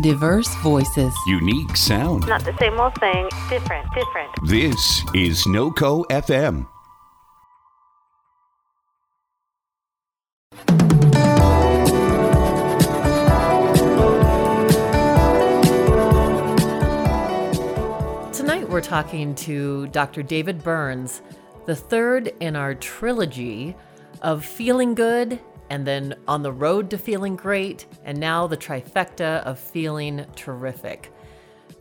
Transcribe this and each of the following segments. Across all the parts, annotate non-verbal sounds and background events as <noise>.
Diverse voices. Unique sound. Not the same old thing, different, different. This is NoCo FM. Tonight we're talking to Dr. David Burns, the third in our trilogy of Feeling Good and then On the Road to Feeling Great, and now the trifecta of Feeling Terrific.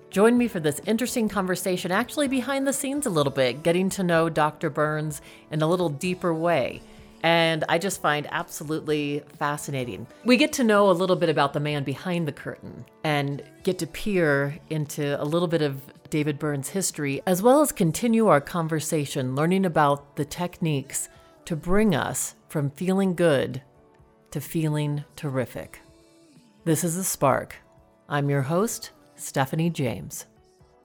Join me for this interesting conversation, actually behind the scenes a little bit, getting to know Dr. Burns in a little deeper way. And I just find absolutely fascinating. We get to know a little bit about the man behind the curtain and get to peer into a little bit of David Burns' history, as well as continue our conversation learning about the techniques to bring us from feeling good to feeling terrific. This is The Spark. I'm your host, Stephanie James.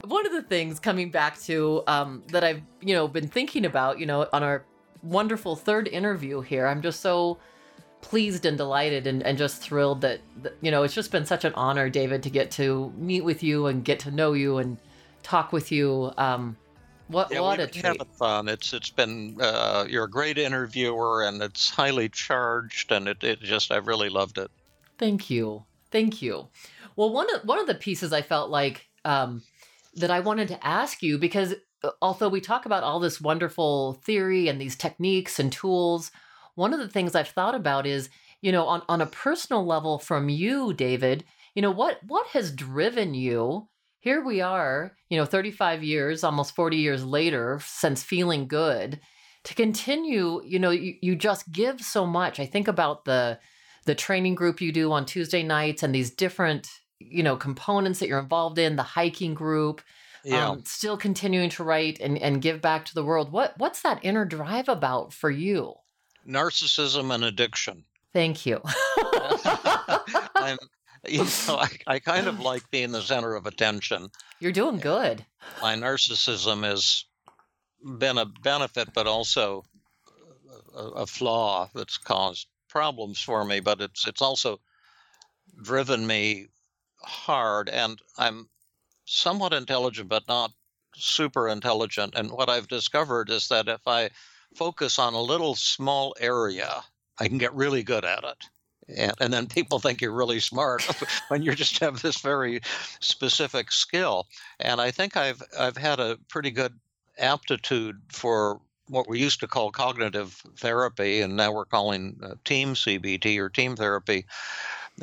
One of the things coming back to um, that I've you know been thinking about, you know, on our wonderful third interview here, I'm just so pleased and delighted and, and just thrilled that, that you know it's just been such an honor, David, to get to meet with you and get to know you and talk with you. Um, what yeah, what we a treat! having fun. It's it's been uh, you're a great interviewer and it's highly charged and it, it just I really loved it. Thank you. Thank you. Well, one of one of the pieces I felt like um, that I wanted to ask you because uh, although we talk about all this wonderful theory and these techniques and tools, one of the things I've thought about is, you know, on, on a personal level from you, David, you know, what what has driven you? Here we are, you know, 35 years, almost 40 years later, since feeling good, to continue, you know, you, you just give so much. I think about the the training group you do on Tuesday nights and these different, you know, components that you're involved in, the hiking group, Yeah. um, still continuing to write and, and give back to the world. What what's that inner drive about for you? Narcissism and addiction. Thank you. <laughs> I'm <laughs> you know, I, I kind of like being the center of attention. You're doing good. My narcissism has been a benefit, but also a, a flaw that's caused problems for me. But it's it's also driven me hard, and I'm somewhat intelligent, but not super intelligent. And what I've discovered is that if I focus on a little small area, I can get really good at it. And, and then people think you're really smart <laughs> when you just have this very specific skill. And I think I've I've had a pretty good aptitude for what we used to call cognitive therapy, and now we're calling uh, TEAM CBT or TEAM therapy.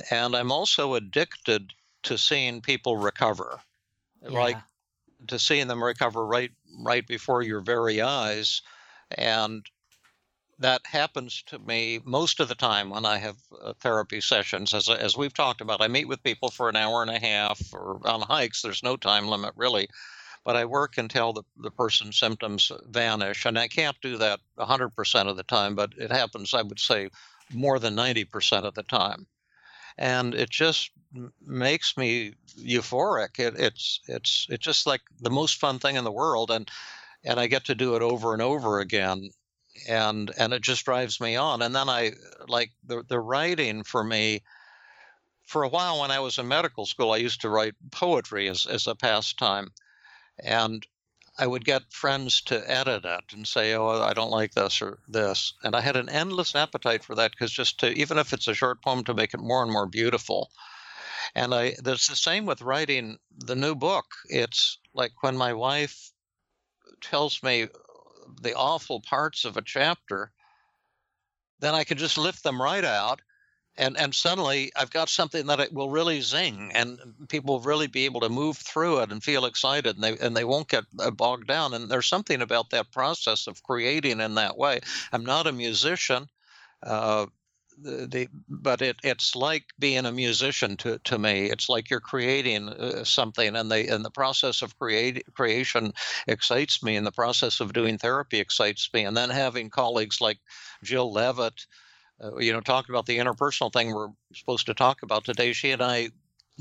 And I'm also addicted to seeing people recover, like to seeing them recover right right before your very eyes, and that happens to me most of the time when I have uh, therapy sessions. As as we've talked about, I meet with people for an hour and a half, or on hikes. There's no time limit really, but I work until the the person's symptoms vanish, and I can't do that 100% of the time, but it happens. I would say more than 90% of the time, and it just makes me euphoric. It, it's it's it's just like the most fun thing in the world, and and I get to do it over and over again and and it just drives me on and then i like the the writing for me for a while when i was in medical school i used to write poetry as as a pastime and i would get friends to edit it and say oh i don't like this or this and i had an endless appetite for that because just to even if it's a short poem to make it more and more beautiful and i that's the same with writing the new book it's like when my wife tells me the awful parts of a chapter, then I can just lift them right out. And, and suddenly I've got something that it will really zing and people will really be able to move through it and feel excited and they, and they won't get uh, bogged down. And there's something about that process of creating in that way. I'm not a musician. Uh, the, the but it it's like being a musician to to me it's like you're creating uh, something and they and the process of create creation excites me and the process of doing therapy excites me and then having colleagues like Jill Levitt uh, you know talking about the interpersonal thing we're supposed to talk about today she and I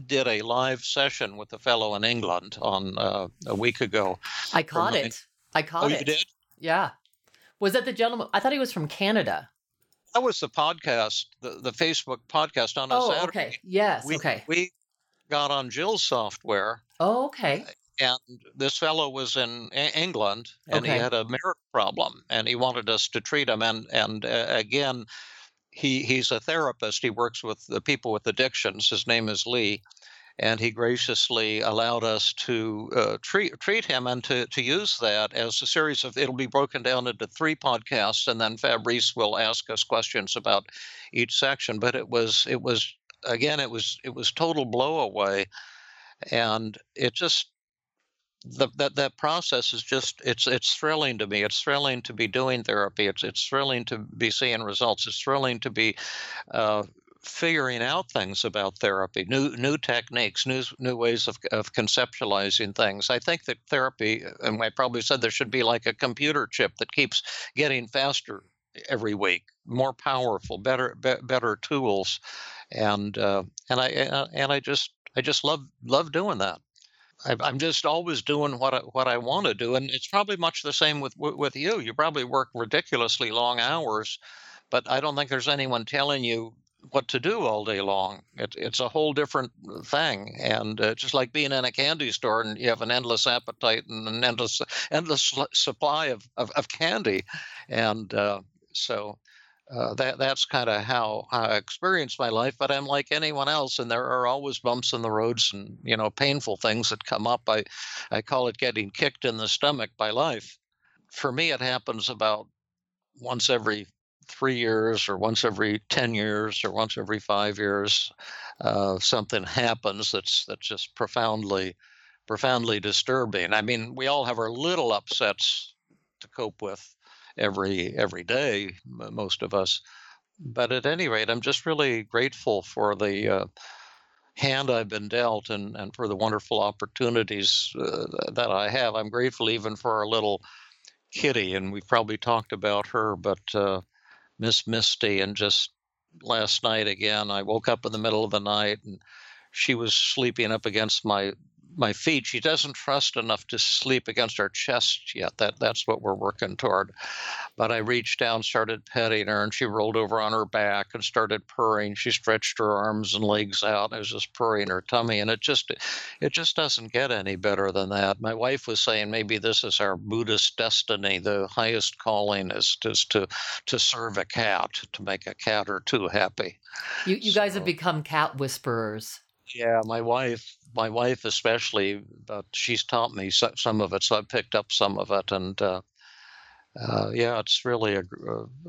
did a live session with a fellow in England on uh, a week ago I caught it. I caught oh it. you did Yeah. Was that the gentleman? I thought he was from Canada. That was the podcast the, the Facebook podcast on a Oh, Saturday okay. Yes. we, okay. we got on Jill's software, Oh, okay. and this fellow was in England, and he had a mirror problem, and he wanted us to treat him. And and uh, again, he he's a therapist. He works with the people with addictions. His name is Lee, and he graciously allowed us to uh, treat treat him and to to use that as a series of. It'll be broken down into three podcasts, and then Fabrice will ask us questions about each section. But it was it was again it was it was total blow away, and it just the, that that process is just it's it's thrilling to me. It's thrilling to be doing therapy. It's it's thrilling to be seeing results. It's thrilling to be uh, figuring out things about therapy, new new techniques, new new ways of of conceptualizing things. I think that therapy, and I probably said there should be like a computer chip that keeps getting faster every week, more powerful, better be, better tools, and uh, and I and I just I just love love doing that. I'm just always doing what I, what I want to do, and it's probably much the same with with you. You probably work ridiculously long hours, but I don't think there's anyone telling you what to do all day long. It, it's a whole different thing, and uh, just like being in a candy store and you have an endless appetite and an endless endless supply of of, of candy, and uh, so. Uh, that that's kind of how, I experience my life, but I'm like anyone else, and there are always bumps in the roads and you know painful things that come up. I I call it getting kicked in the stomach by life. For me, it happens about once every three years, or once every ten years, or once every five years. Uh, something <laughs> happens that's that's just profoundly profoundly disturbing. I mean, we all have our little upsets to cope with every every day, most of us. But at any rate, I'm just really grateful for the uh, hand I've been dealt and, and for the wonderful opportunities uh, that I have. I'm grateful even for our little kitty, and we've probably talked about her, but uh, Miss Misty, and just last night again, I woke up in the middle of the night and she was sleeping up against my my feet. She doesn't trust enough to sleep against our chest yet. That that's what we're working toward. But I reached down, started petting her, and she rolled over on her back and started purring. She stretched her arms and legs out. And I was just purring her tummy, and it just it just doesn't get any better than that. My wife was saying maybe this is our Buddhist destiny. The highest calling is just to to serve a cat, to make a cat or two happy. You you guys have become cat whisperers. Yeah, my wife, my wife especially, but she's taught me so- some of it, so I picked up some of it, and uh, uh, yeah, it's really a,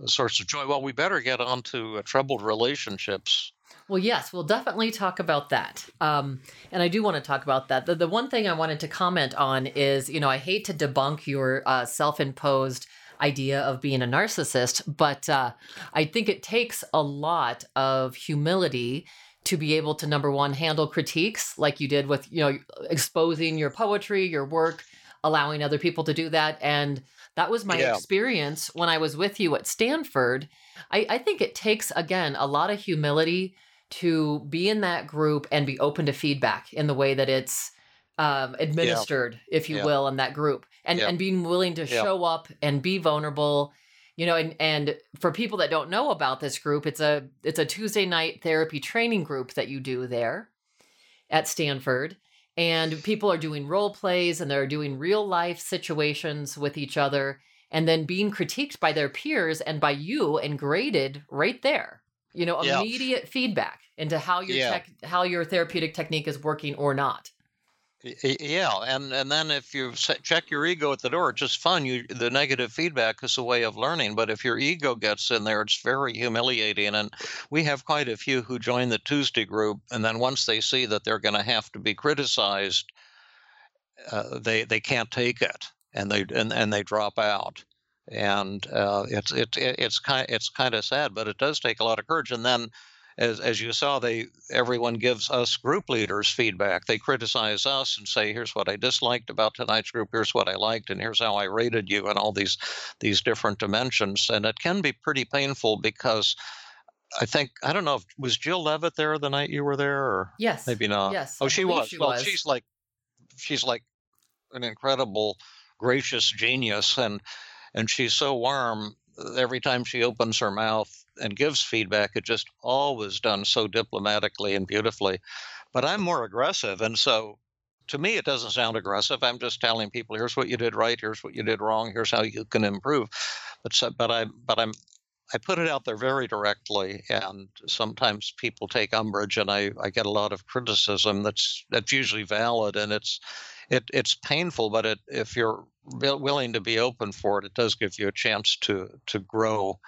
a source of joy. Well, we better get on to uh, troubled relationships. Well, yes, we'll definitely talk about that. Um, and I do want to talk about that. The, the one thing I wanted to comment on is, you know, I hate to debunk your uh, self imposed idea of being a narcissist, but uh, I think it takes a lot of humility to be able to, number one, handle critiques like you did with, you know, exposing your poetry, your work, allowing other people to do that. And that was my Yeah, experience when I was with you at Stanford. I, I think it takes, again, a lot of humility to be in that group and be open to feedback in the way that it's um, yeah, administered, if you yeah, will, in that group, and yeah, and being willing to yeah, show up and be vulnerable, you know. And and for people that don't know about this group, it's a it's a Tuesday night therapy training group that you do there at Stanford. And people are doing role plays and they're doing real life situations with each other and then being critiqued by their peers and by you and graded right there. You know, yeah, immediate feedback into how your yeah. tech how your therapeutic technique is working or not. Yeah, and and then if you check your ego at the door, it's just fun. You the negative feedback is a way of learning, but if your ego gets in there, it's very humiliating. And we have quite a few who join the Tuesday group, and then once they see that they're going to have to be criticized, uh, they they can't take it, and they and, and they drop out. And uh, it's it, it it's kind it's kind of sad, but it does take a lot of courage. And then as as you saw, they everyone gives us group leaders feedback. They criticize us and say, "Here's what I disliked about tonight's group. Here's what I liked, and here's how I rated you," and all these these different dimensions. And it can be pretty painful because I think I don't know if was Jill Levitt there the night you were there, or Yes. maybe not. Yes, Oh, she was. she Well, was. she's like she's like an incredible, gracious genius, and and she's so warm every time she opens her mouth and gives feedback, it just always done so diplomatically and beautifully. But I'm more aggressive, and so to me, it doesn't sound aggressive. I'm just telling people, here's what you did right, here's what you did wrong, here's how you can improve. But so, but I but I'm I put it out there very directly, and sometimes people take umbrage, and I, I get a lot of criticism. That's that's usually valid, and it's it it's painful, but it, if you're willing to be open for it, it does give you a chance to to grow,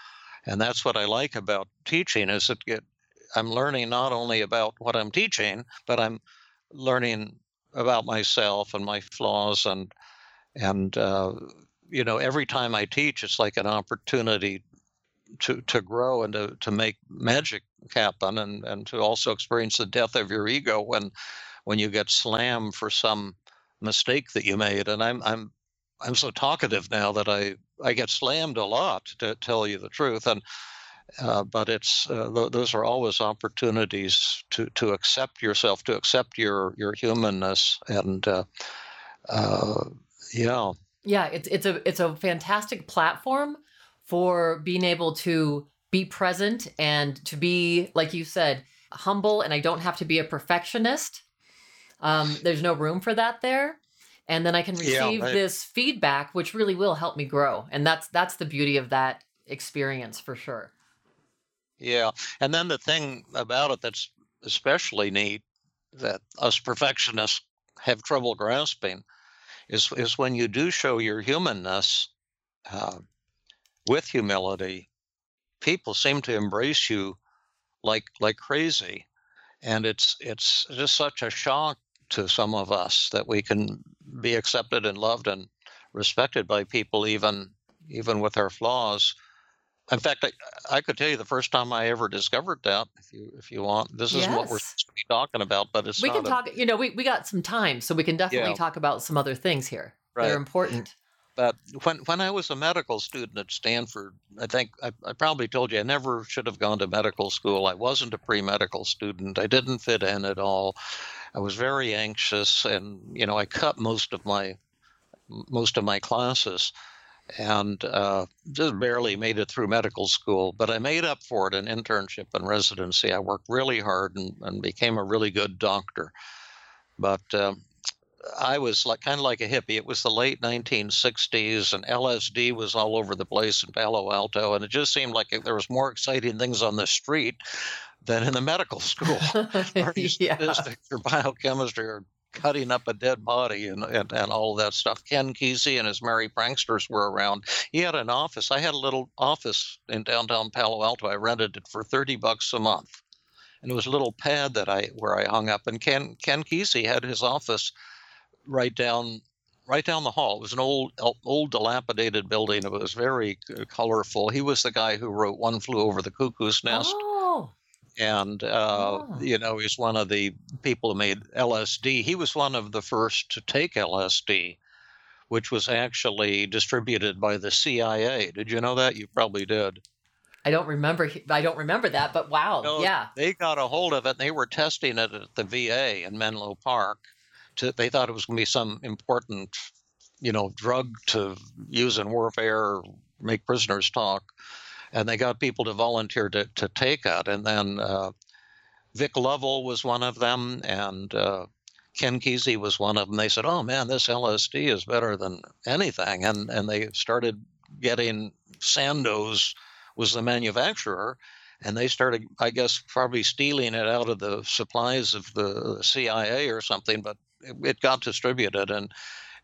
and that's what I like about teaching. Is it I'm learning not only about what I'm teaching, but I'm learning about myself and my flaws and and uh, you know every time I teach, it's like an opportunity to to grow and to to make magic happen and and to also experience the death of your ego when when you get slammed for some mistake that you made. And i'm i'm i'm so talkative now that i i get slammed a lot to tell you the truth. And uh, but it's uh, th- those are always opportunities to to accept yourself to accept your your humanness and uh, uh yeah. Yeah it's it's a it's a fantastic platform for being able to be present and to be, like you said, humble. And I don't have to be a perfectionist. Um, there's no room for that there. And then I can receive yeah, right. this feedback, which really will help me grow. And that's that's the beauty of that experience for sure. Yeah. And then the thing about it that's especially neat that us perfectionists have trouble grasping is is when you do show your humanness, uh, with humility, people seem to embrace you like like crazy, and it's it's just such a shock to some of us that we can be accepted and loved and respected by people even even with our flaws. In fact, I, I could tell you the first time I ever discovered that. If you if you want, this is yes. what we're talking about. But it's we can a, talk. You know, we we got some time, so we can definitely yeah. talk about some other things here. Right. They're important. But when when I was a medical student at Stanford, I think I, I probably told you I never should have gone to medical school. I wasn't a pre medical student. I didn't fit in at all. I was very anxious, and you know I cut most of my most of my classes, and uh, just barely made it through medical school. But I made up for it in internship and residency. I worked really hard and, and became a really good doctor. But um, I was like kind of like a hippie. It was the late 1960s, and LSD was all over the place in Palo Alto, and it just seemed like there was more exciting things on the street than in the medical school. <laughs> yeah. statistics or biochemistry or cutting up a dead body and, and, and all that stuff. Ken Kesey and his merry pranksters were around. He had an office. I had a little office in downtown Palo Alto. I rented it for 30 bucks a month. And it was a little pad that I where I hung up. And Ken Ken Kesey had his office right down right down the hall. It was an old old dilapidated building. It was very uh, colorful. He was the guy who wrote "One Flew Over the Cuckoo's Nest." Oh. And uh, oh. you know, he's one of the people who made LSD. He was one of the first to take LSD, which was actually distributed by the CIA. Did you know that? You probably did. I don't remember. I don't remember that, but wow, no, yeah. They got a hold of it. and They were testing it at the VA in Menlo Park, to, they thought it was going to be some important, you know, drug to use in warfare, make prisoners talk, and they got people to volunteer to, to take it. And then uh, Vik Lovell was one of them, and uh, Ken Kesey was one of them. They said, "Oh man, this LSD is better than anything," and and they started getting Sandoz was the manufacturer, and they started, I guess, probably stealing it out of the supplies of the CIA or something. But it got distributed and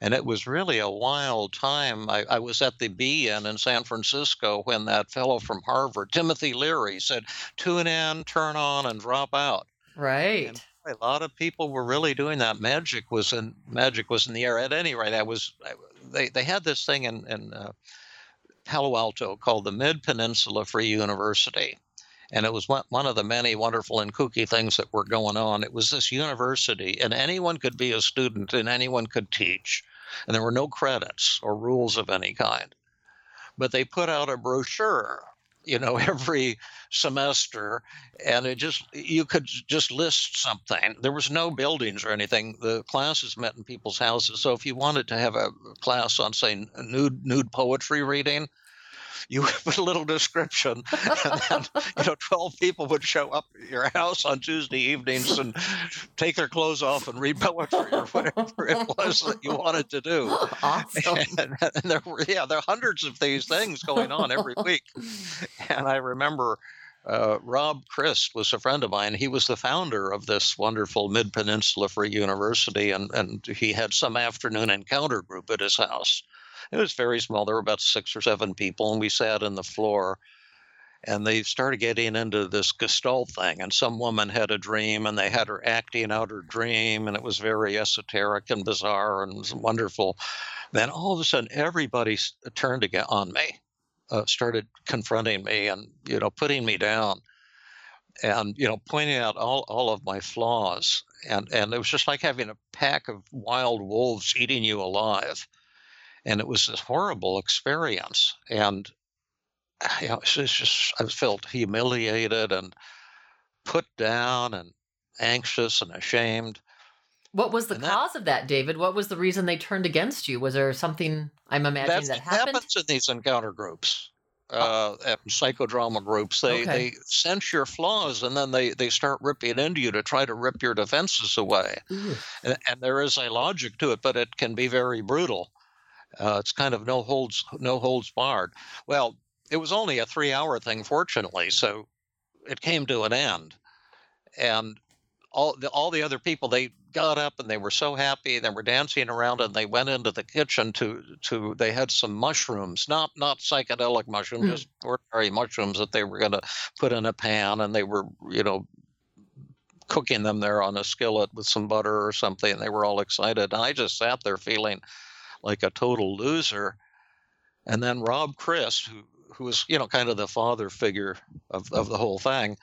and it was really a wild time. I, I, was at the Be-In in San Francisco when that fellow from Harvard, Timothy Leary, said, "Tune in, turn on, and drop out." Right. And a lot of people were really doing that. Magic was in magic was in the air. At any rate, I was. They they had this thing in in uh, Palo Alto called the Mid Peninsula Free University, and it was one, of the many wonderful and kooky things that were going on. It was this university, and anyone could be a student and anyone could teach. And there were no credits or rules of any kind. But they put out a brochure you know <laughs> every semester and it just you could just list something there was no buildings or anything the classes met in people's houses so if you wanted to have a class on say nude nude poetry reading you put a little description, and then you know, twelve people would show up at your house on Tuesday evenings and take their clothes off and read poetry or <laughs> whatever it was that you wanted to do. Awesome. <laughs> And, and there were yeah, there are hundreds of these things going on every week. And I remember uh, Rob Christ was a friend of mine. He was the founder of this wonderful Mid Peninsula Free University, and, and he had some afternoon encounter group at his house. It was very small. There were about six or seven people, and we sat on the floor. And they started getting into this Gestalt thing, and some woman had a dream, and they had her acting out her dream, and it was very esoteric and bizarre and wonderful. Then all of a sudden, everybody turned again on me uh, started confronting me and you know putting me down and you know pointing out all, all of my flaws and and it was just like having a pack of wild wolves eating you alive and it was this horrible experience and you know, it's just I felt humiliated and put down and anxious and ashamed what was the And that- cause of that, David? What was the reason they turned against you? Was there something I'm imagining that happened? happens in these encounter groups, uh, psychodrama groups. They Okay. they sense your flaws, and then they they start ripping into you to try to rip your defenses away. And, and there is a logic to it, but it can be very brutal. Uh, it's kind of no holds no holds barred. Well, it was only a three hour thing, fortunately, so it came to an end, and all the all the other people they got up and they were so happy they were dancing around and they went into the kitchen to to they had some mushrooms not not psychedelic mushrooms Mm. just ordinary mushrooms that they were going to put in a pan and they were you know cooking them there on a skillet with some butter or something and they were all excited and i just sat there feeling like a total loser and then rob Chris, who who was you know kind of the father figure of, of the whole thing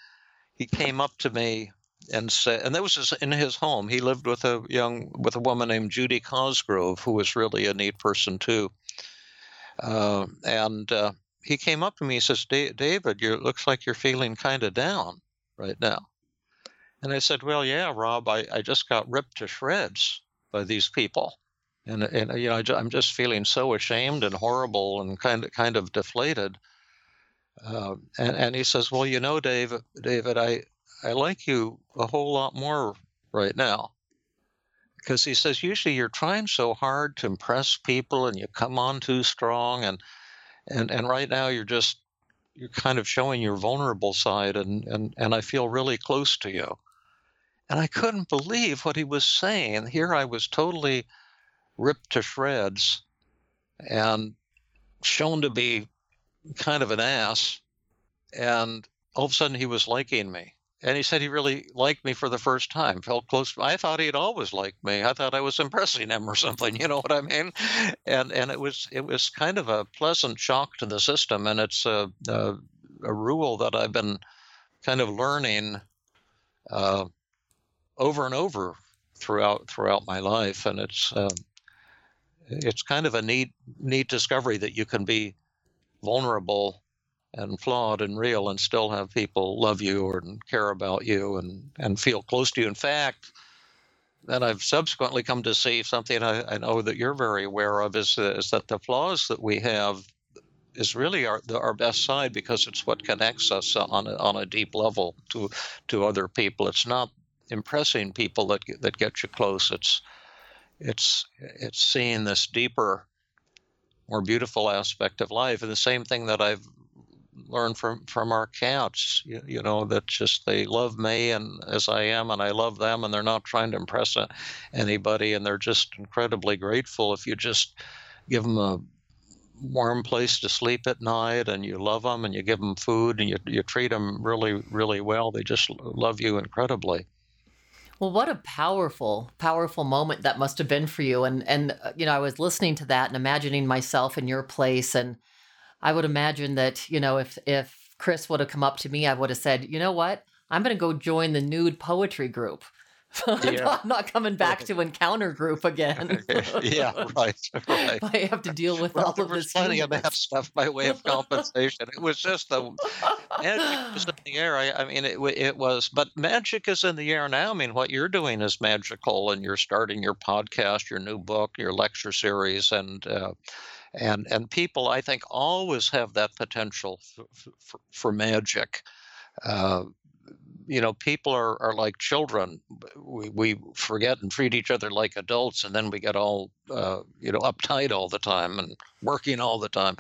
he came up to me and said, and that was his, in his home. He lived with a young, with a woman named Judy Cosgrove, who was really a neat person too. Uh, and uh, he came up to me. He says, "Da- "David, you looks like you're feeling kind of down right now." And I said, "Well, yeah, Rob, I, I just got ripped to shreds by these people, and and you know I, I'm just feeling so ashamed and horrible and kind of kind of deflated." Uh, and and he says, "Well, you know, Dave, David, I I like you a whole lot more right now. Because he says, usually you're trying so hard to impress people and you come on too strong and and, and right now you're just you're kind of showing your vulnerable side and, and, and I feel really close to you. And I couldn't believe what he was saying. Here I was totally ripped to shreds and shown to be kind of an ass. And all of a sudden he was liking me and he said he really liked me for the first time felt close i thought he'd always liked me i thought i was impressing him or something you know what i mean and and it was it was kind of a pleasant shock to the system and it's a a, a rule that i've been kind of learning uh, over and over throughout throughout my life and it's um, it's kind of a neat neat discovery that you can be vulnerable and flawed and real and still have people love you or and care about you and, and feel close to you. In fact, then I've subsequently come to see something I, I know that you're very aware of is, is that the flaws that we have is really our, the, our best side because it's what connects us on a, on a deep level to to other people. It's not impressing people that that get you close. It's it's it's seeing this deeper, more beautiful aspect of life, and the same thing that I've learned from from our cats you, you know that just they love me and as i am and i love them and they're not trying to impress anybody and they're just incredibly grateful. If you just give them a warm place to sleep at night and you love them and you give them food and you, you treat them really really well they just love you incredibly Well, what a powerful, powerful moment that must have been for you. And and uh, you know, I was listening to that and imagining myself in your place, and I would imagine that you know, if if Chris would have come up to me, I would have said, you know what, I'm going to go join the nude poetry group. <laughs> Yeah. I'm not coming back to encounter group again. <laughs> yeah <laughs> right right I have to deal with Well, all there of was this. plenty of that stuff by way of compensation. It was just the magic was in the air. I, I mean, it it was, but magic is in the air now. I mean, what you're doing is magical, and you're starting your podcast, your new book, your lecture series, and uh, and and people I think always have that potential for, for, for magic. Uh, you know, people are, are like children. We, we forget and treat each other like adults, and then we get all, uh, you know, uptight all the time and working all the time.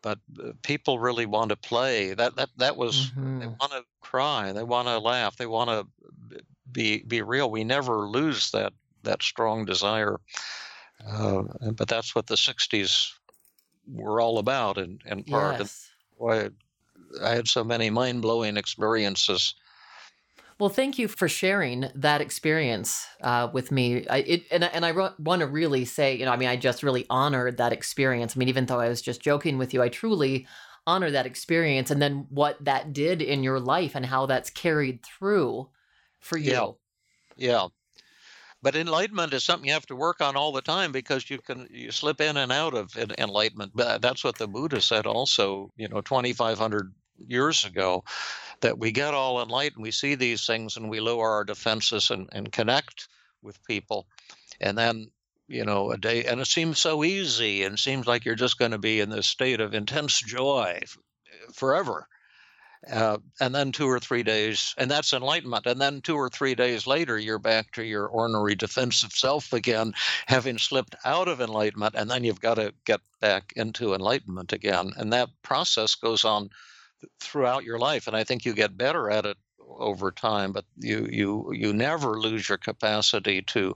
But uh, people really want to play. That that that was mm-hmm. they want to cry, they want to laugh, they want to be be real. We never lose that that strong desire. Uh, but that's what the '60s were all about, in, in part. Yes. Why I had so many mind blowing experiences well, thank you for sharing that experience uh, with me. I, it, and, and I want to really say, you know, I mean, I just really honored that experience. I mean, even though I was just joking with you, I truly honor that experience and then what that did in your life and how that's carried through for you. Yeah. Yeah. But enlightenment is something you have to work on all the time because you can you slip in and out of enlightenment. But that's what the Buddha said also, you know, 2500 years ago that we get all enlightened, we see these things and we lower our defenses and, and connect with people. And then, you know, a day, and it seems so easy and seems like you're just going to be in this state of intense joy forever. Uh, and then two or three days, and that's enlightenment. And then two or three days later, you're back to your ordinary defensive self again, having slipped out of enlightenment. And then you've got to get back into enlightenment again. And that process goes on throughout your life, and I think you get better at it over time. But you you you never lose your capacity to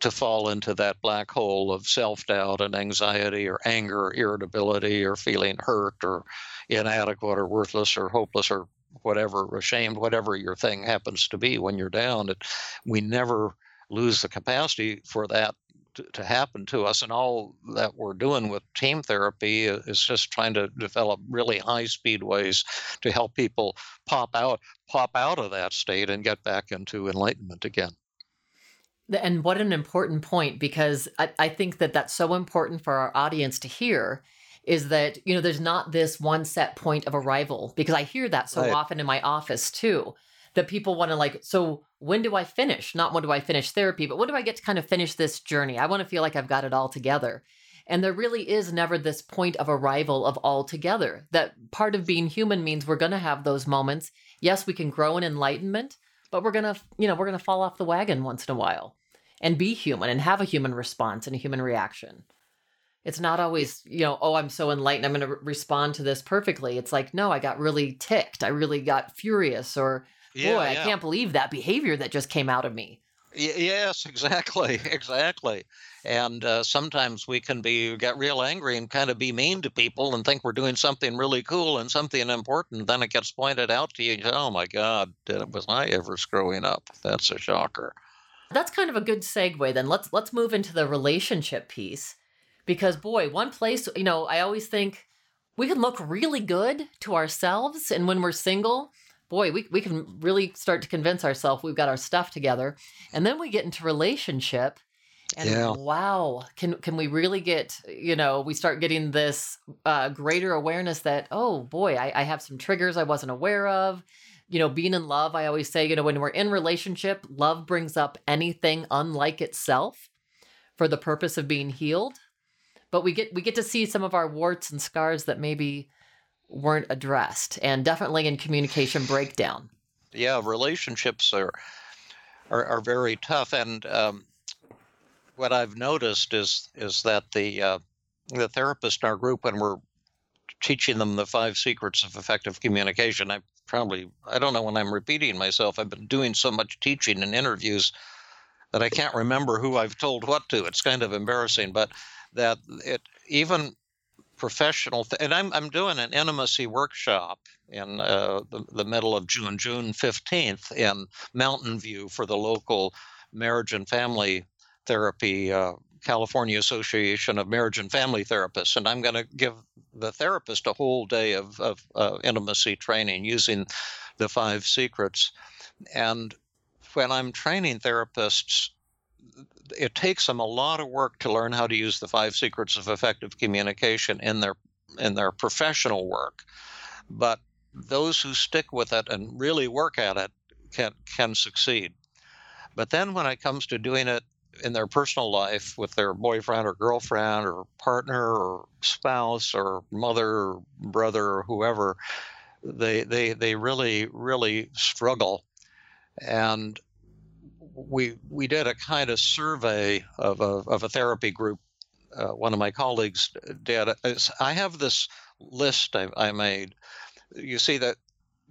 to fall into that black hole of self doubt and anxiety or anger or irritability or feeling hurt or inadequate or worthless or hopeless or whatever, ashamed, whatever your thing happens to be when you're down. It, we never lose the capacity for that to, to happen to us. And all that we're doing with TEAM therapy is just trying to develop really high speed ways to help people pop out, pop out of that state and get back into enlightenment again. And what an important point, because I, I think that that's so important for our audience to hear is that you know there's not this one set point of arrival because i hear that so right. often in my office too that people want to like so when do i finish? Not when do i finish therapy but when do i get to kind of finish this journey? I want to feel like i've got it all together. And there really is never this point of arrival of all together that part of being human means we're going to have those moments. Yes we can grow in enlightenment but we're going to you know we're going to fall off the wagon once in a while and be human and have a human response and a human reaction. It's not always you know oh i'm so enlightened i'm going to re- respond to this perfectly. It's like no i got really ticked. I really got furious or yeah, boy, yeah. I can't believe that behavior that just came out of me. Y- yes, <laughs> exactly, exactly. And uh, sometimes we can be get real angry and kind of be mean to people and think we're doing something really cool and something important. Then it gets pointed out to you. you say, oh my God, was I ever screwing up? That's a shocker. That's kind of a good segue. Then let's let's move into the relationship piece, because boy, one place you know I always think we can look really good to ourselves, and when we're single, boy, we, we can really start to convince ourselves we've got our stuff together. And then we get into relationship and yeah. wow, can can we really get, you know, we start getting this uh, greater awareness that, oh boy, I, I have some triggers I wasn't aware of. You know, being in love, I always say, you know, when we're in relationship, love brings up anything unlike itself for the purpose of being healed. But we get we get to see some of our warts and scars that maybe weren't addressed and definitely in communication breakdown. Yeah, relationships are are, are very tough, and um, what I've noticed is is that the uh, the therapist in our group when we're teaching them the five secrets of effective communication, I probably I don't know when I'm repeating myself. I've been doing so much teaching and interviews that I can't remember who I've told what to. It's kind of embarrassing, but that it even professional th- and I'm, I'm doing an intimacy workshop in uh, the, the middle of june june 15th in mountain view for the local marriage and family therapy uh, california association of marriage and family therapists and i'm going to give the therapist a whole day of, of uh, intimacy training using the five secrets. And when i'm training therapists it takes them a lot of work to learn how to use the five secrets of effective communication in their in their professional work. But those who stick with it and really work at it can can succeed. But then when it comes to doing it in their personal life with their boyfriend or girlfriend or partner or spouse or mother or brother or whoever, they they they really really struggle, and we we did a kind of survey of a of a therapy group. Uh, one of my colleagues did. I have this list I, I made. You see that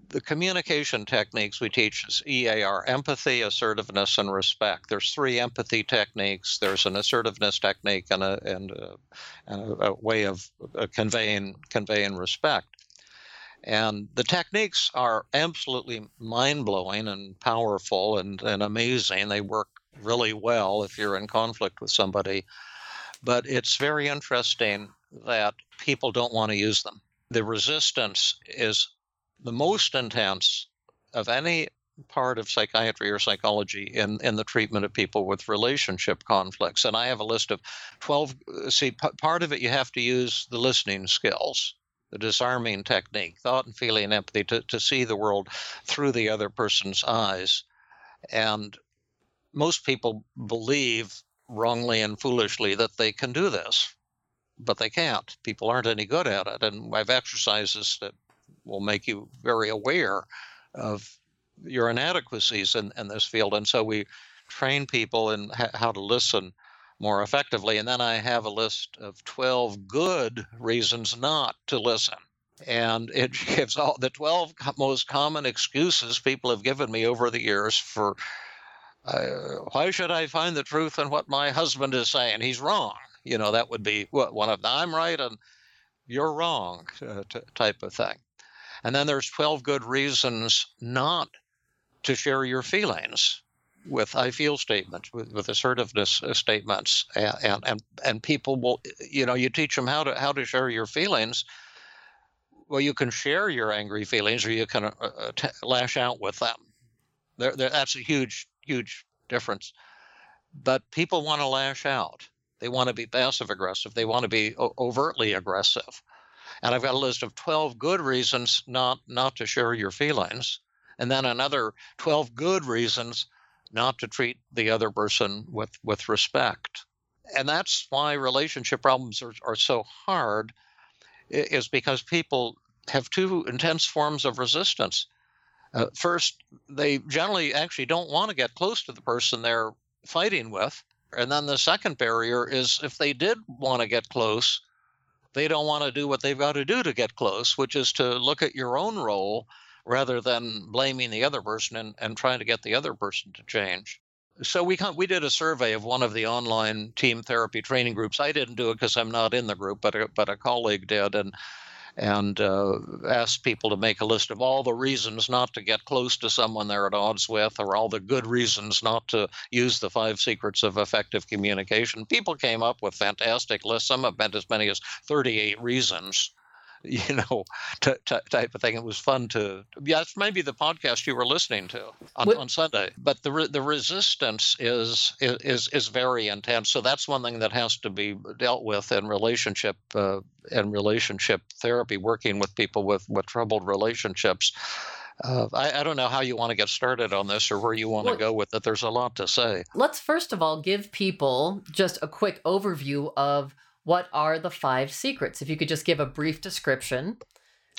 the communication techniques we teach is EAR empathy, assertiveness, and respect. There's three empathy techniques. There's an assertiveness technique and a, and a, and a, a way of uh, conveying conveying respect. And the techniques are absolutely mind blowing and powerful and, and amazing. They work really well if you're in conflict with somebody. But it's very interesting that people don't want to use them. The resistance is the most intense of any part of psychiatry or psychology in, in the treatment of people with relationship conflicts. And I have a list of 12. Uh, see, p- part of it you have to use the listening skills, the disarming technique, thought and feeling empathy to, to see the world through the other person's eyes. And most people believe wrongly and foolishly that they can do this, but they can't. People aren't any good at it. And I have exercises that will make you very aware of your inadequacies in, in this field. And so we train people in ha- how to listen more effectively. And then I have a list of 12 good reasons not to listen. And it <laughs> gives all the 12 most common excuses people have given me over the years for uh, why should I find the truth in what my husband is saying? He's wrong. You know, that would be what one of them. I'm right and you're wrong uh, t- type of thing. And then there's 12 good reasons not to share your feelings with I feel statements, with, with assertiveness uh, statements, and, and and people will, you know, you teach them how to how to share your feelings. Well, you can share your angry feelings, or you can uh, uh t- lash out with them. They're, they're, that's a huge huge difference. But people want to lash out. They want to be passive aggressive. They want to be o- overtly aggressive. And I've got a list of 12 good reasons not, not to share your feelings, and then another 12 good reasons not to treat the other person with, with respect. And that's why relationship problems are, are so hard, is because people have two intense forms of resistance. Uh, first, they generally actually don't want to get close to the person they're fighting with. And then the second barrier is if they did want to get close, they don't want to do what they've got to do to get close, which is to look at your own role rather than blaming the other person and, and trying to get the other person to change. So we we did a survey of one of the online TEAM therapy training groups. I didn't do it because I'm not in the group, but a, but a colleague did, and and uh, ask people to make a list of all the reasons not to get close to someone they're at odds with, or all the good reasons not to use the five secrets of effective communication. People came up with fantastic lists. Some have been as many as 38 reasons <laughs> you know, t- t- type of thing. It was fun to. Yeah, it's maybe the podcast you were listening to on, on Sunday. But the re- the resistance is, is is very intense. So that's one thing that has to be dealt with in relationship uh, and relationship therapy, working with people with with troubled relationships. Uh, I, I, don't know how you want to get started on this or where you want well, to go with it. There's a lot to say. Let's first of all give people just a quick overview of what are the five secrets? If you could just give a brief description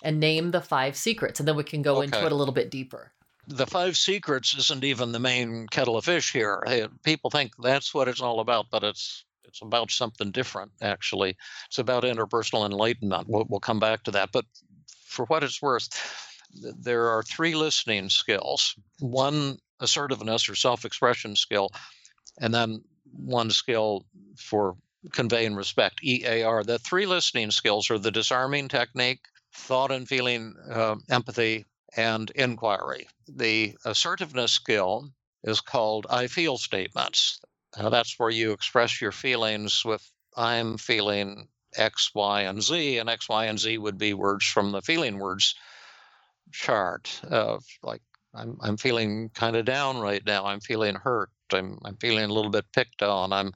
and name the five secrets, and then we can go okay. into it a little bit deeper. The five secrets isn't even the main kettle of fish here. People think that's what it's all about, but it's it's about something different. Actually, it's about interpersonal enlightenment. We'll, we'll come back to that. But for what it's worth, there are three listening skills: one assertiveness or self-expression skill, and then one skill for conveying respect, EAR. The three listening skills are the disarming technique, thought and feeling uh, empathy, and inquiry. The assertiveness skill is called I feel statements. Uh, that's where you express your feelings with I'm feeling X, Y, and Z, and X, Y, and Z would be words from the feeling words chart. Uh, like I'm, I'm feeling kind of down right now. I'm feeling hurt. I'm, I'm feeling a little bit picked on. I'm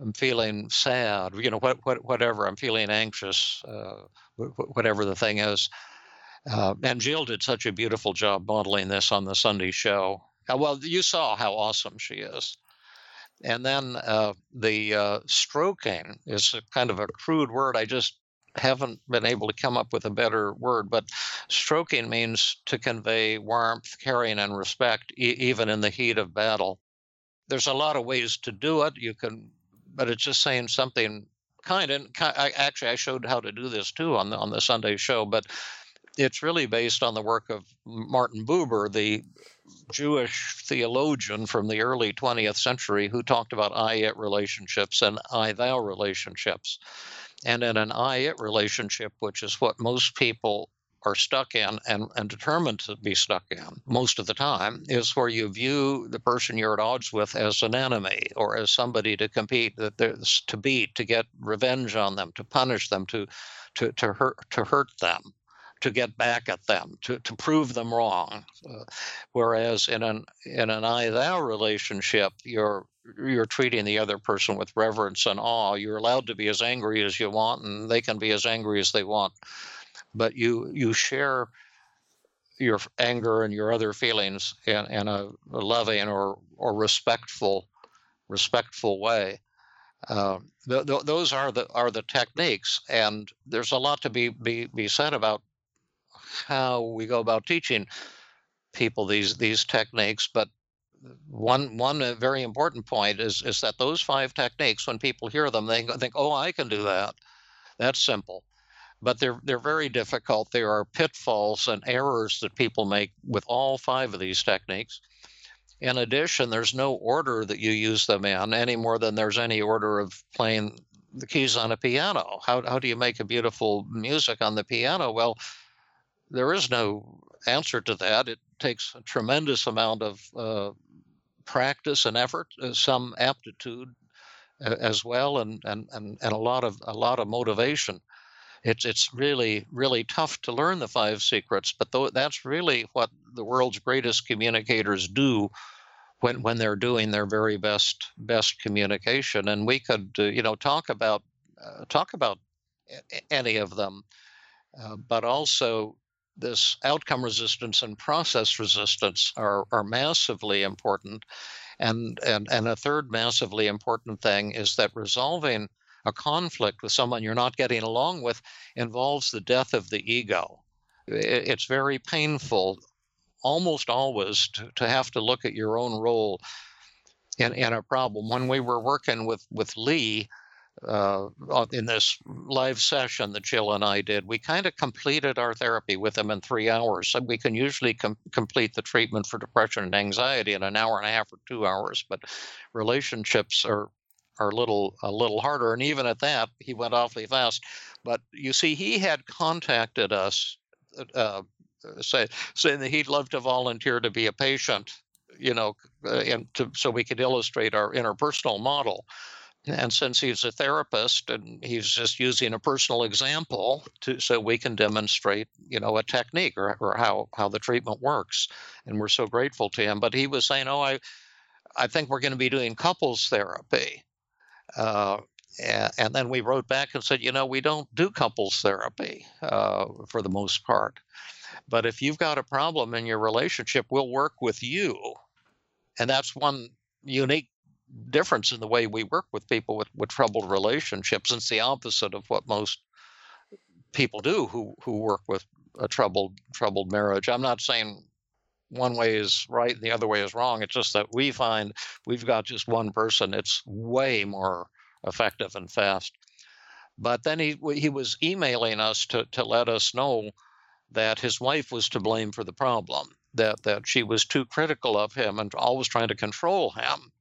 I'm feeling sad, you know, what, what, whatever. I'm feeling anxious, uh, whatever the thing is. Uh, and Jill did such a beautiful job modeling this on the Sunday show. Uh, well, you saw how awesome she is. And then uh, the uh, stroking is kind of a crude word. I just haven't been able to come up with a better word, but stroking means to convey warmth, caring, and respect, e- even in the heat of battle. There's a lot of ways to do it. You can, but it's just saying something kind. And I, actually, I showed how to do this too on the on the Sunday show, but it's really based on the work of Martin Buber, the Jewish theologian from the early 20th century who talked about I it relationships and I thou relationships. And in an I it relationship, which is what most people are stuck in and, and determined to be stuck in most of the time, is where you view the person you're at odds with as an enemy or as somebody to compete, that there's to beat, to get revenge on them, to punish them, to to to hurt to hurt them to get back at them, to, to prove them wrong. Uh, whereas in an in an I thou relationship, you're you're treating the other person with reverence and awe. You're allowed to be as angry as you want, and they can be as angry as they want. But you you share your anger and your other feelings in, in a, a loving or or respectful respectful way. Uh, th- th- those are the are the techniques, and there's a lot to be be, be said about how we go about teaching people these these techniques. But one one uh, very important point is is that those five techniques, when people hear them, they think, "Oh, I can do that." That's simple, but they're they're very difficult. There are pitfalls and errors that people make with all five of these techniques. In addition, there's no order that you use them in any more than there's any order of playing the keys on a piano. How how do you make a beautiful music on the piano? Well, there is no answer to that. It takes a tremendous amount of uh, practice and effort, uh, some aptitude uh, as well, and, and, and, and a lot of a lot of motivation. It's it's really really tough to learn the five secrets, but th- that's really what the world's greatest communicators do when when they're doing their very best best communication. And we could uh, you know talk about uh, talk about any of them, uh, but also this outcome resistance and process resistance are, are massively important. And, and, and a third massively important thing is that resolving a conflict with someone you're not getting along with involves the death of the ego. It's very painful, almost always, to, to have to look at your own role in, in a problem. When we were working with, with Lee, uh, in this live session that Jill and I did, we kind of completed our therapy with him in three hours. So we can usually com- complete the treatment for depression and anxiety in an hour and a half or two hours, but relationships are are a little a little harder. And even at that, he went awfully fast. But you see, he had contacted us, uh, say, saying that he'd love to volunteer to be a patient, you know, uh, and to, so we could illustrate our interpersonal model. And since he's a therapist and he's just using a personal example to, so we can demonstrate, you know, a technique or, or how, how the treatment works. And we're so grateful to him. But he was saying, oh, I, I think we're going to be doing couples therapy. Uh, and then we wrote back and said, you know, we don't do couples therapy uh, for the most part. But if you've got a problem in your relationship, we'll work with you. And that's one unique difference in the way we work with people with, with troubled relationships. It's the opposite of what most people do who, who work with a troubled troubled marriage. I'm not saying one way is right and the other way is wrong. It's just that we find we've got just one person. It's way more effective and fast. But then he he was emailing us to to let us know that his wife was to blame for the problem. That that she was too critical of him and always trying to control him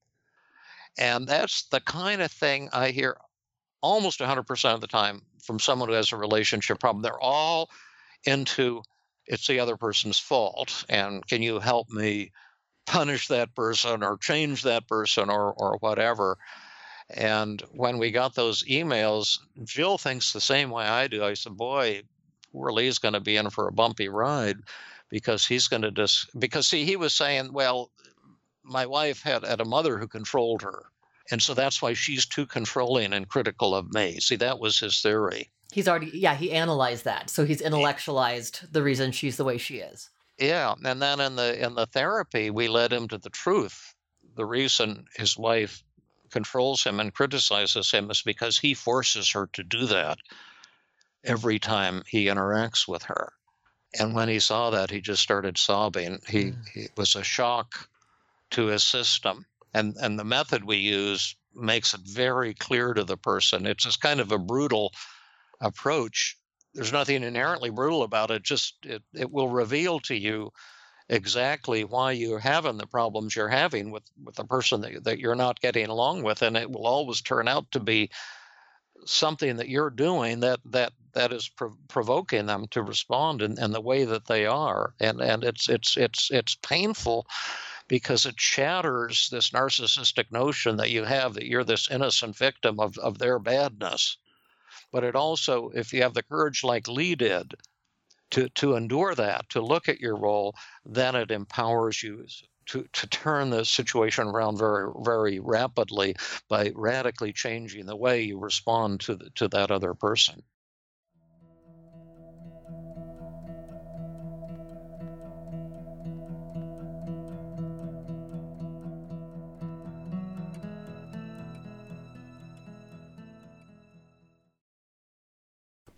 and that's the kind of thing I hear almost 100% of the time from someone who has a relationship problem. They're all into it's the other person's fault. And can you help me punish that person or change that person or, or whatever? And when we got those emails, Jill thinks the same way I do. I said, Boy, poor Lee's going to be in for a bumpy ride because he's going to just, because see, he was saying, Well, my wife had, had a mother who controlled her. And so that's why she's too controlling and critical of me. See, that was his theory. He's already, yeah, he analyzed that. So he's intellectualized the reason she's the way she is. Yeah. And then in the in the therapy, we led him to the truth. The reason his wife controls him and criticizes him is because he forces her to do that every time he interacts with her. And when he saw that, he just started sobbing. He, Mm. he was a shock to his system. And and the method we use makes it very clear to the person. It's just kind of a brutal approach. There's nothing inherently brutal about it. Just it, it will reveal to you exactly why you're having the problems you're having with with the person that, that you're not getting along with, and it will always turn out to be something that you're doing that that that is prov- provoking them to respond in, in the way that they are and and it's it's it's it's painful because it shatters this narcissistic notion that you have that you're this innocent victim of, of their badness but it also if you have the courage like lee did to to endure that to look at your role then it empowers you to, to turn the situation around very very rapidly by radically changing the way you respond to the, to that other person.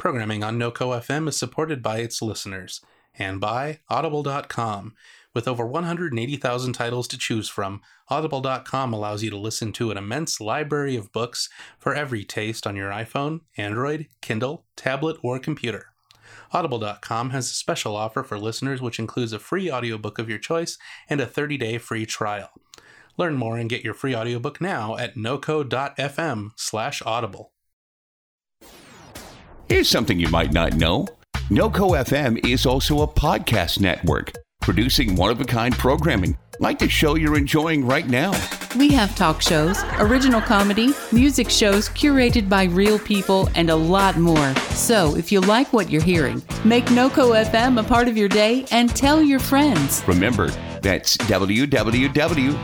Programming on NoCo FM is supported by its listeners and by Audible.com. With over 180,000 titles to choose from, Audible.com allows you to listen to an immense library of books for every taste on your iPhone, Android, Kindle, tablet, or computer. Audible.com has a special offer for listeners which includes a free audiobook of your choice and a 30-day free trial. Learn more and get your free audiobook now at noco.fm slash audible. Here's something you might not know NoCo FM is also a podcast network producing one of a kind programming like the show you're enjoying right now. We have talk shows, original comedy, music shows curated by real people, and a lot more. So, if you like what you're hearing, make NoCo FM a part of your day and tell your friends. Remember, that's www.noco.fm.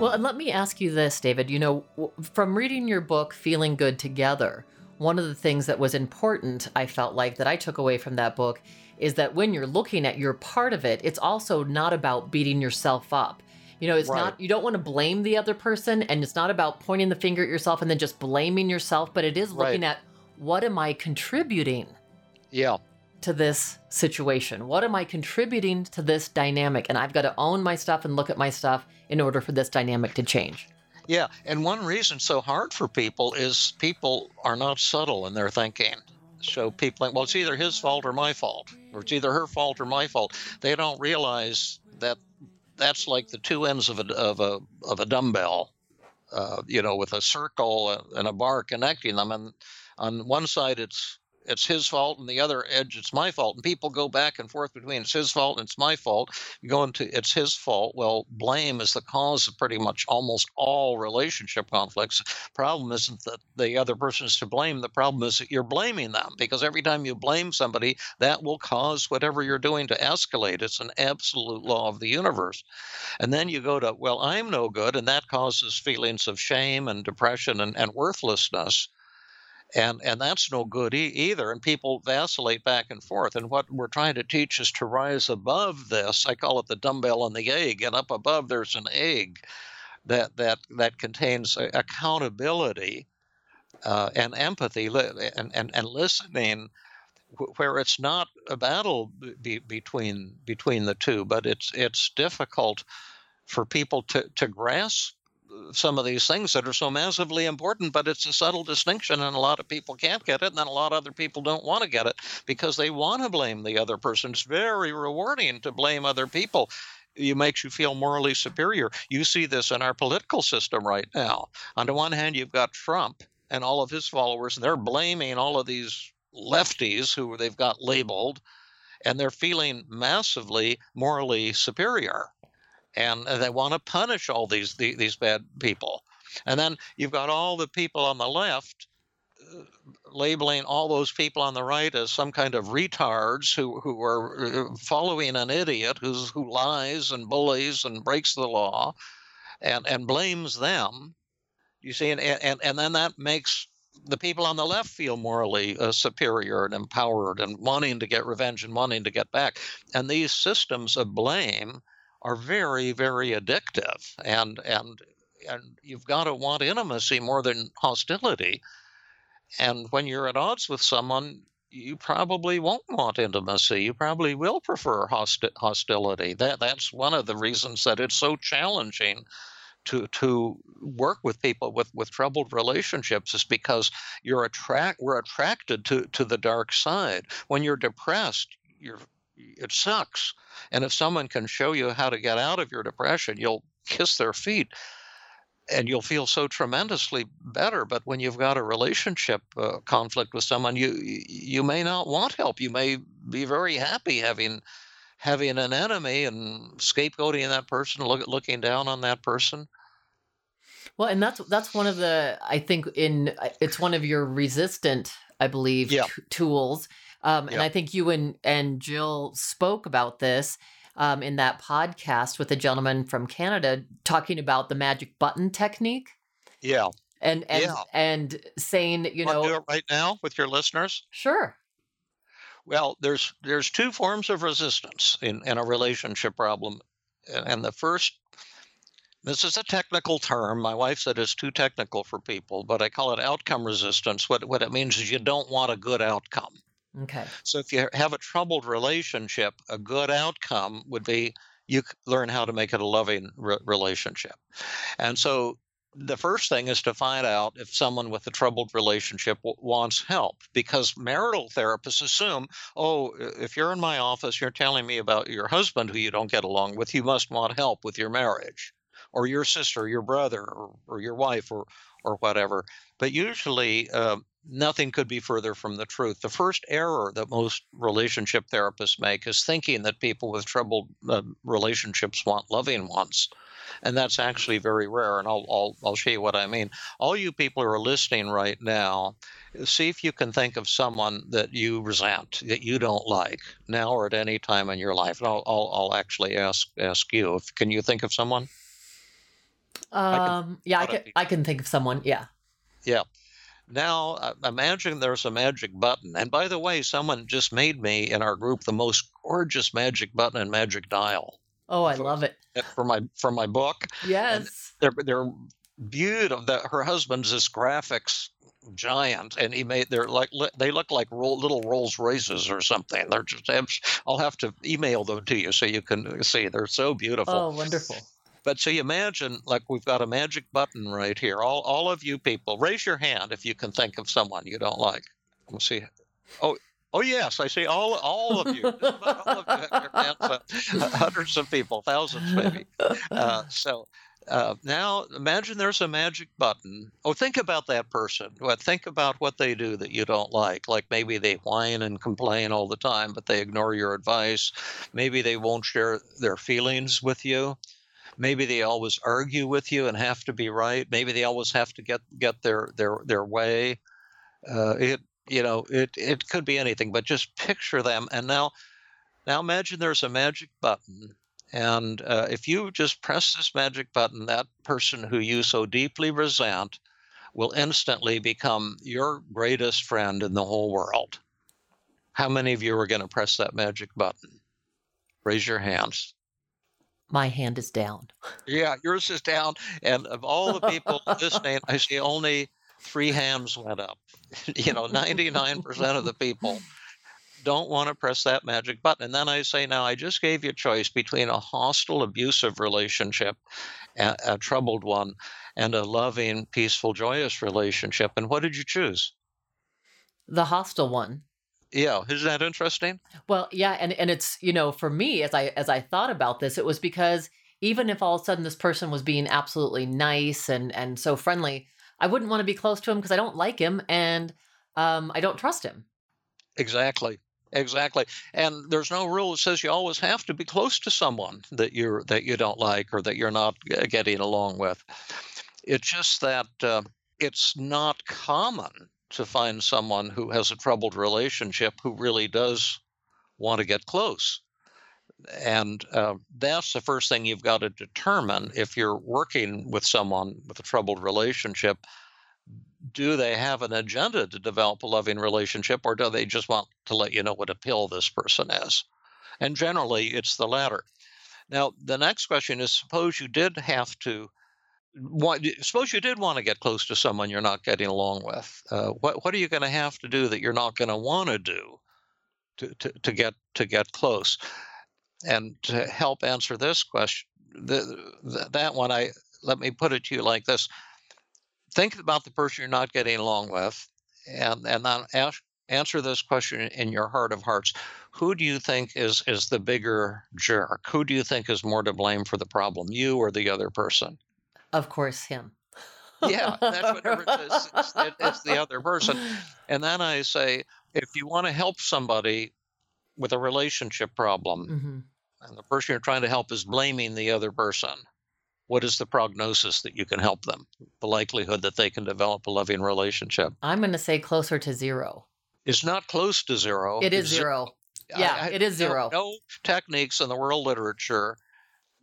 Well, and let me ask you this, David. You know, from reading your book, Feeling Good Together, one of the things that was important, I felt like, that I took away from that book is that when you're looking at your part of it, it's also not about beating yourself up. You know, it's Right. not, you don't want to blame the other person, and it's not about pointing the finger at yourself and then just blaming yourself, but it is looking Right. at what am I contributing Yeah, to this situation? What am I contributing to this dynamic? And I've got to own my stuff and look at my stuff in order for this dynamic to change. yeah. And one reason so hard for people is people are not subtle in their thinking. So people think, well, it's either his fault or my fault, or it's either her fault or my fault. They don't realize that that's like the two ends of a of a of a dumbbell, uh, you know, with a circle and a bar connecting them. And on one side, it's it's his fault, and the other edge, it's my fault. And people go back and forth between it's his fault and it's my fault. You go into it's his fault. Well, blame is the cause of pretty much almost all relationship conflicts. Problem isn't that the other person is to blame. The problem is that you're blaming them because every time you blame somebody, that will cause whatever you're doing to escalate. It's an absolute law of the universe. And then you go to, well, I'm no good, and that causes feelings of shame and depression and, and worthlessness and and that's no good e- either and people vacillate back and forth and what we're trying to teach is to rise above this i call it the dumbbell and the egg and up above there's an egg that that that contains accountability uh, and empathy and, and and listening where it's not a battle be, between between the two but it's it's difficult for people to to grasp some of these things that are so massively important, but it's a subtle distinction, and a lot of people can't get it, and then a lot of other people don't want to get it because they want to blame the other person. It's very rewarding to blame other people. It makes you feel morally superior. You see this in our political system right now. On the one hand, you've got Trump and all of his followers, and they're blaming all of these lefties who they've got labeled, and they're feeling massively morally superior and they want to punish all these the, these bad people. And then you've got all the people on the left uh, labeling all those people on the right as some kind of retards who who are uh, following an idiot who's who lies and bullies and breaks the law, and and blames them. You see, and and and then that makes the people on the left feel morally uh, superior and empowered and wanting to get revenge and wanting to get back. And these systems of blame are very, very addictive. And and and you've got to want intimacy more than hostility. And when you're at odds with someone, you probably won't want intimacy. You probably will prefer hosti- hostility. That that's one of the reasons that it's so challenging to to work with people with with troubled relationships is because you're attract we're attracted to to the dark side. When you're depressed, you're it sucks. And if someone can show you how to get out of your depression, you'll kiss their feet and you'll feel so tremendously better. But when you've got a relationship uh, conflict with someone, you you may not want help. You may be very happy having having an enemy and scapegoating that person, look, looking down on that person. Well, and that's that's one of the I think in it's one of your resistant, I believe, Yeah. t- tools. Um, and. I think you and and Jill spoke about this um, in that podcast with a gentleman from Canada talking about the magic button technique Yeah. and and Yeah. and saying you Want to do it right now with your listeners? sure Well, there's there's two forms of resistance in, in a relationship problem. And and the first this is a technical term. My wife said it's too technical for people, but I call it outcome resistance. What what it means is you don't want a good outcome. Okay So if you have a troubled relationship, a good outcome would be you learn how to make it a loving re- relationship. And so the first thing is to find out if someone with a troubled relationship w- wants help because marital therapists assume, oh, if you're in my office, you're telling me about your husband who you don't get along with, you must want help with your marriage or your sister, or your brother, or, or your wife, or or whatever. But usually, uh, nothing could be further from the truth. The first error that most relationship therapists make is thinking that people with troubled uh, relationships want loving ones. And that's actually very rare. And I'll, I'll, I'll show you what I mean. All you people who are listening right now, see if you can think of someone that you resent, that you don't like, now or at any time in your life. And I'll, I'll, I'll actually ask ask you. If, can you think of someone? can um yeah I can. I can think of someone yeah Yeah. Now, uh, imagine there's a magic button. And by the way, someone just made me in our group the most gorgeous magic button and magic dial oh I So- love it <laughs> for my for my book. yes They're they're beautiful. The, her husband's this graphics giant, and he made they're like they look like roll, little Rolls Royces or something. They're just I'll have to email them to you so you can see. They're so beautiful. oh wonderful But you imagine, like we've got a magic button right here. All, all of you people, raise your hand if you can think of someone you don't like. We'll see. Oh, oh yes, I see all, all of you. All of you. Hundreds of people, thousands maybe. Uh, so uh, now imagine there's a magic button. Oh, think about that person. Well, Think about what they do that you don't like. Like maybe they whine and complain all the time, but they ignore your advice. Maybe they won't share their feelings with you maybe they always argue with you and have to be right. Maybe they always have to get get their their their way. Uh, it you know it it could be anything but just picture them. And now now imagine there's a magic button and uh, if you just press this magic button that person who you so deeply resent will instantly become your greatest friend in the whole world. How many of you are going to press that magic button? Raise your hands my hand is down Yeah, yours is down. And of all the <laughs> people listening, I see only three hands went up. <laughs> you know, 99% of the people don't want to press that magic button. And then I say, now I just gave you a choice between a hostile, abusive relationship, a, a troubled one, and a loving, peaceful, joyous relationship. And what did you choose? the hostile one Yeah, isn't that interesting? Well, yeah, and and it's you know for me as I as I thought about this, it was because even if all of a sudden this person was being absolutely nice and and so friendly, I wouldn't want to be close to him because I don't like him and um, I don't trust him. Exactly. Exactly. And there's no rule that says you always have to be close to someone that you're that you don't like or that you're not getting along with. It's just that uh, it's not common to find someone who has a troubled relationship who really does want to get close. And uh, that's the first thing you've got to determine if you're working with someone with a troubled relationship. do they have an agenda to develop a loving relationship or do they just want to let you know what a pill this person is? And generally, it's the latter. Now, the next question is suppose you did have to. Suppose you did want to get close to someone you're not getting along with. Uh, what what are you going to have to do that you're not going to want to do to, to, to get to get close? And to help answer this question, the, the, that one, I let me put it to you like this: Think about the person you're not getting along with, and and then ask, answer this question in your heart of hearts: Who do you think is is the bigger jerk? Who do you think is more to blame for the problem, you or the other person? Of course, him. yeah, that's what it is. It's, it, it's the other person. <laughs> And then I say, if you want to help somebody with a relationship problem, hmm and the person you're trying to help is blaming the other person, what is the prognosis that you can help them? The likelihood that they can develop a loving relationship I'm going to say closer to zero. It's not close to zero. It is zero. Yeah, I it is zero. No techniques in the world literature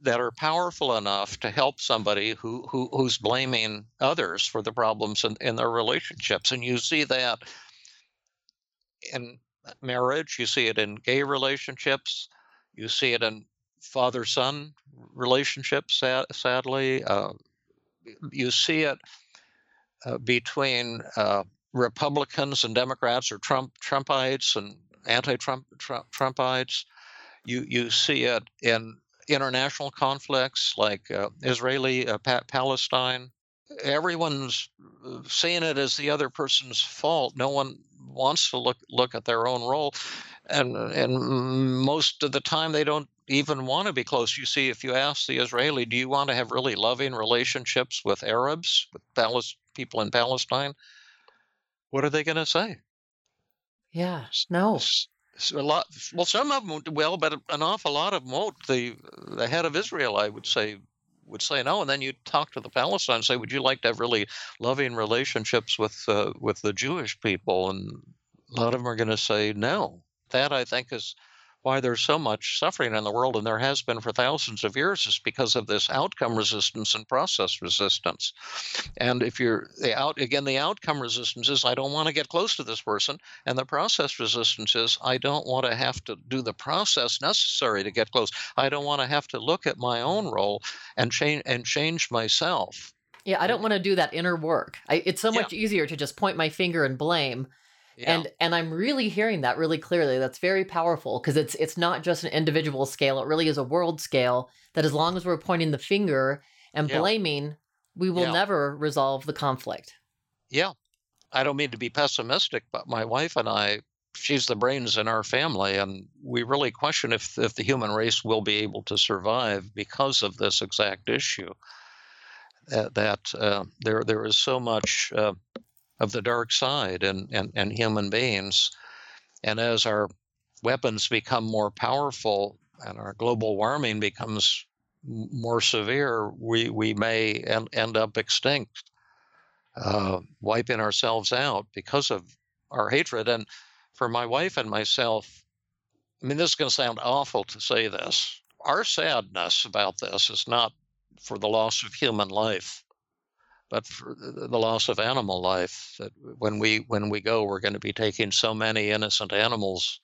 that are powerful enough to help somebody who, who who's blaming others for the problems in, in their relationships. And you see that in marriage, you see it in gay relationships, you see it in father son relationships, sad, sadly. Uh, you see it uh, between uh, Republicans and Democrats, or Trump Trumpites and anti-Trump Trump, Trumpites. You you see it in international conflicts like uh, Israeli uh, pa- Palestine. Everyone's uh, seeing it as the other person's fault. No one wants to look look at their own role, and and most of the time they don't even want to be close. You see, if you ask the Israeli, do you want to have really loving relationships with Arabs, with Palis- people in Palestine? What are they going to say? Yeah. No. A lot. Well, some of them will, but an awful lot of them won't. The the head of Israel, I would say, would say no. And then you talk to the Palestine, and say, would you like to have really loving relationships with uh, with the Jewish people? And a lot of them are going to say no. That I think is why there's so much suffering in the world, and there has been for thousands of years, is because of this outcome resistance and process resistance. And if you're the out again, the outcome resistance is I don't want to get close to this person, and the process resistance is I don't want to have to do the process necessary to get close. I don't want to have to look at my own role and change and change myself. Yeah, I don't want to do that inner work. I, it's so Yeah. much easier to just point my finger and blame. Yeah. And and I'm really hearing that really clearly. That's very powerful because it's it's not just an individual scale. It really is a world scale. That as long as we're pointing the finger and Yeah. blaming, we will Yeah. never resolve the conflict. Yeah. I don't mean to be pessimistic, but my wife and I, she's the brains in our family, and we really question if, if the human race will be able to survive because of this exact issue. That, that uh, there there is so much uh, of the dark side and, in, in human beings, and as our weapons become more powerful and our global warming becomes more severe, we, we may end, end up extinct uh, wiping ourselves out because of our hatred. And for my wife and myself, I mean, this is going to sound awful to say this. Our sadness about this is not for the loss of human life, but for the loss of animal life. That when we when we go, we're going to be taking so many innocent animals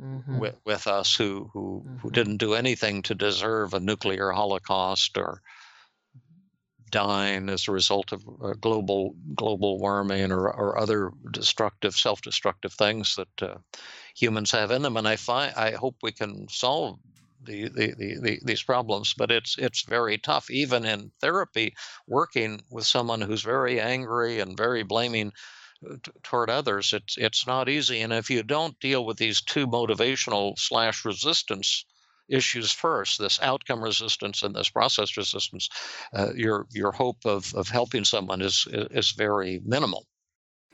Mhm. with, with us who who, who Mhm. didn't do anything to deserve a nuclear holocaust or dying as a result of uh, global global warming or, or other destructive self-destructive things that uh, humans have in them and I find I hope we can solve the, the, the, the, these problems but it's it's very tough even in therapy working with someone who's very angry and very blaming uh, t- toward others. It's it's not easy and if you don't deal with these two motivational slash resistance issues first this outcome resistance and this process resistance uh, your your hope of of helping someone is is very minimal.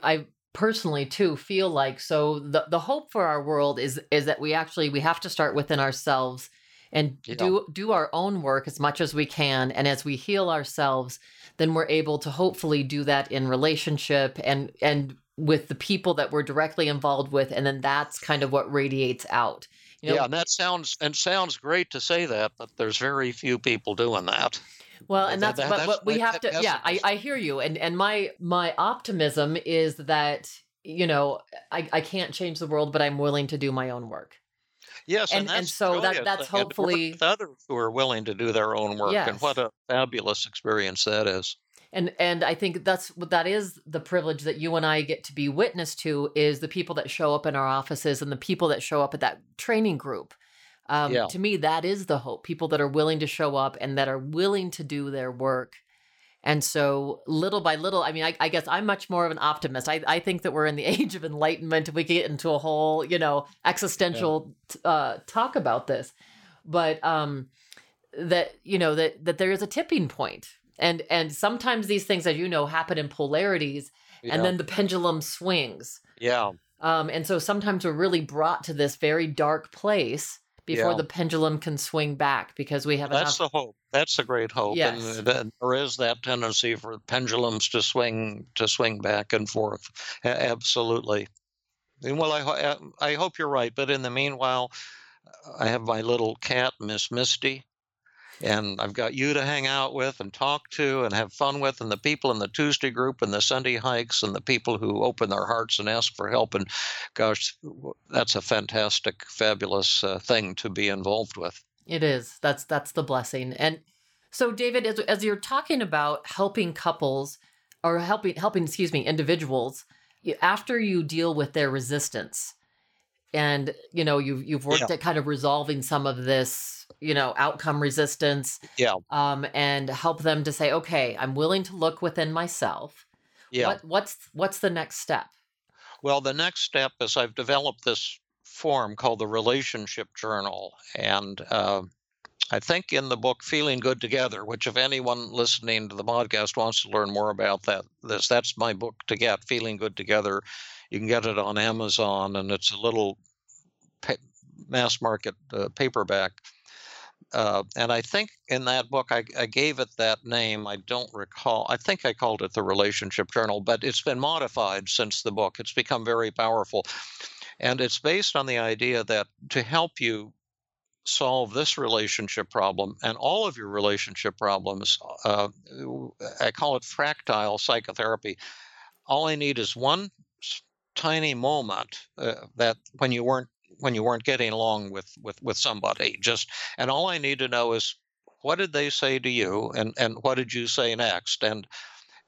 I personally too feel like so the the hope for our world is is that we actually we have to start within ourselves and Yeah. do do our own work as much as we can and as we heal ourselves then we're able to hopefully do that in relationship and and with the people that we're directly involved with and then that's kind of what radiates out you know yeah and that sounds and sounds great to say that but there's very few people doing that Well, and that's, that- but, that's but we have to. Yeah, I. I hear you, and and my my optimism is that you know I I can't change the world, but I'm willing to do my own work. Yes, and, And- and so that- that's and hopefully- others who are willing to do their own work, and what a fabulous experience that is. and and i think that's that is the privilege that you and i get to be witness to is the people that show up in our offices and the people that show up at that training group um, Yeah. to me that is the hope people that are willing to show up and that are willing to do their work and so little by little i mean i, I guess i'm much more of an optimist. I, I think that we're in the <laughs> age of enlightenment. If we get into a whole you know existential t- uh, talk about this. But um that you know that that there is a tipping point. And and sometimes these things as you know happen in polarities Yeah. and then the pendulum swings. Yeah, um and so sometimes we're really brought to this very dark place before Yeah. the pendulum can swing back because we have a that's enough the hope. That's the great hope, Yes. and th- there is that tendency for pendulums to swing to swing back and forth. Absolutely. And Well, I ho- I hope you're right, but in the meanwhile, I have my little cat, Miss Misty, and I've got you to hang out with and talk to and have fun with, and the people in the Tuesday group and the Sunday hikes, and the people who open their hearts and ask for help. And gosh, that's a fantastic, fabulous uh, thing to be involved with. It is. That's that's the blessing. And so David as, as you're talking about helping couples or helping helping excuse me individuals after you deal with their resistance and you know you've you've worked Yeah. at kind of resolving some of this you know outcome resistance Yeah, um and help them to say okay I'm willing to look within myself yeah. what what's what's the next step Well, the next step is I've developed this form called the Relationship Journal. And uh, I think in the book Feeling Good Together, which if anyone listening to the podcast wants to learn more about that, this that's my book to get, Feeling Good Together. You can get it on Amazon, and it's a little pa- mass market uh, paperback. Uh, and I think in that book, I, I gave it that name. I don't recall. I think I called it the Relationship Journal, but it's been modified since the book. It's become very powerful. And it's based on the idea that to help you solve this relationship problem and all of your relationship problems, uh, I call it fractal psychotherapy. All I need is one tiny moment uh, that when you weren't when you weren't getting along with with with somebody just and all i need to know is what did they say to you and and what did you say next? And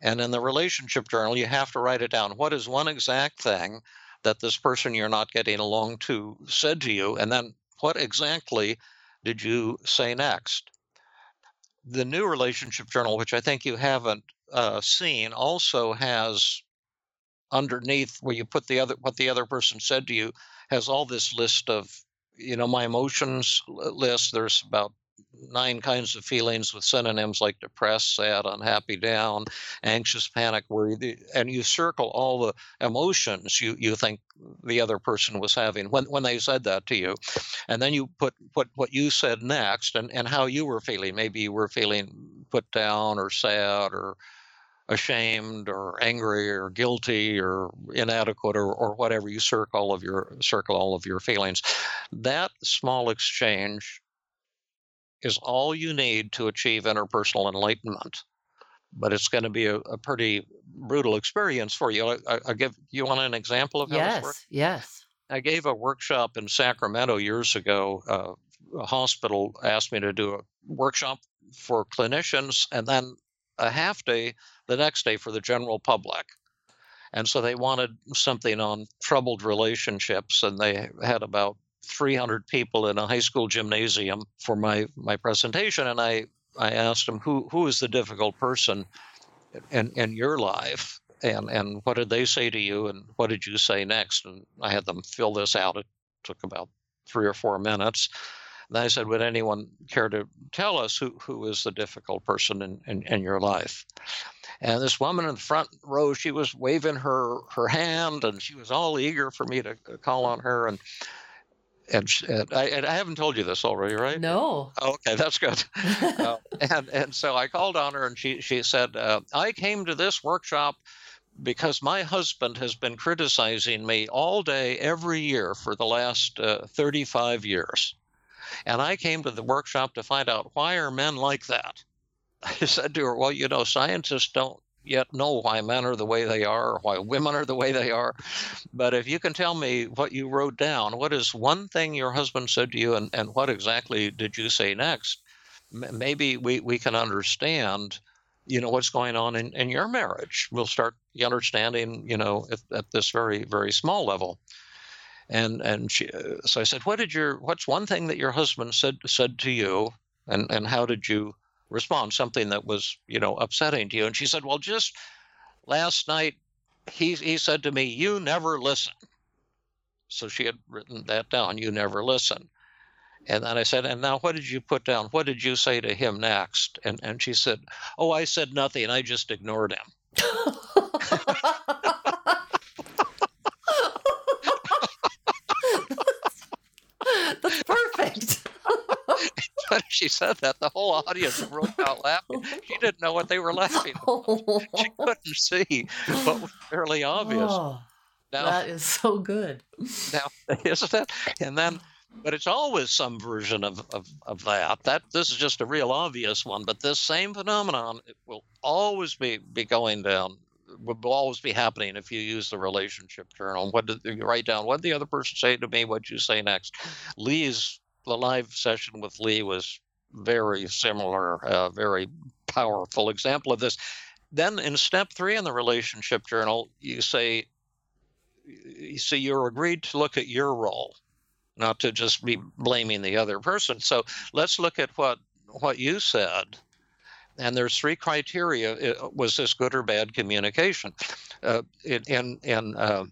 and in the relationship journal you have to write it down. What is one exact thing that this person you're not getting along to said to you? And then what exactly did you say next? The new relationship journal which i think you haven't uh, seen also has underneath where you put the other what the other person said to you has all this list of you know my emotions list. There's about nine kinds of feelings with synonyms like depressed sad unhappy down anxious panic worry the- and you circle all the emotions you you think the other person was having when when they said that to you. And then you put put what you said next and and how you were feeling. Maybe you were feeling put down or sad or ashamed or angry or guilty or inadequate or, or whatever you circle all of your circle all of your feelings. That small exchange is all you need to achieve interpersonal enlightenment. But it's going to be a, a pretty brutal experience for you. I, I, give you want an example of how this works? Yes yes. I gave a workshop in Sacramento years ago. Uh, a hospital asked me to do a workshop for clinicians and then a half day the next day for the general public. And so they wanted something on troubled relationships, and they had about 300 people in a high school gymnasium for my, my presentation. And I, I asked them, who, who is the difficult person in, in your life? and and what did they say to you and what did you say next and i had them fill this out it took about three or four minutes and i said would anyone care to tell us who, who is the difficult person in, in, in your life and this woman in the front row she was waving her her hand and she was all eager for me to call on her and and, and I, and I haven't told you this already, right? no Okay, that's good. <laughs> uh, and and so I called on her, and she she said, uh, "I came to this workshop because my husband has been criticizing me all day, every year for the last uh, 35 years, and I came to the workshop to find out why are men like that." <laughs> I said to her, Well, you know, scientists don't yet know why men are the way they are or why women are the way they are. But if you can tell me what you wrote down, what is one thing your husband said to you, and, and what exactly did you say next? M- maybe we, we can understand, you know, what's going on in, in your marriage. We'll start understanding, you know, at, at this very, very small level. And and she, uh, so I said, what did your what's one thing that your husband said said to you, and and how did you respond? Something that was you know upsetting to you? And she said, well, just last night he he said to me, you never listen. So she had written that down. You never listen. And then I said, and now what did you put down? What did you say to him next? And and she said, oh, I said nothing. I just ignored him. <laughs> <laughs> That's perfect. <laughs> But she said that the whole audience broke out laughing. She didn't know what they were laughing. <laughs> at. She couldn't see what was fairly obvious. Oh, Now, that is so good. now, <laughs> isn't it? And then, but it's always some version of, of, of that. That this is just a real obvious one. But this same phenomenon it will always be be going down. Will always be happening if you use the relationship journal. What did you write down? What did the other person say to me? What'd you say next? Lee's the live session with Lee was very similar, uh, very powerful example of this. Then in step three in the relationship journal, you say, you see, you're agreed to look at your role, not to just be blaming the other person. So let's look at what what you said. And there's three criteria: Uh, was this good or bad communication? Uh, in in, in uh,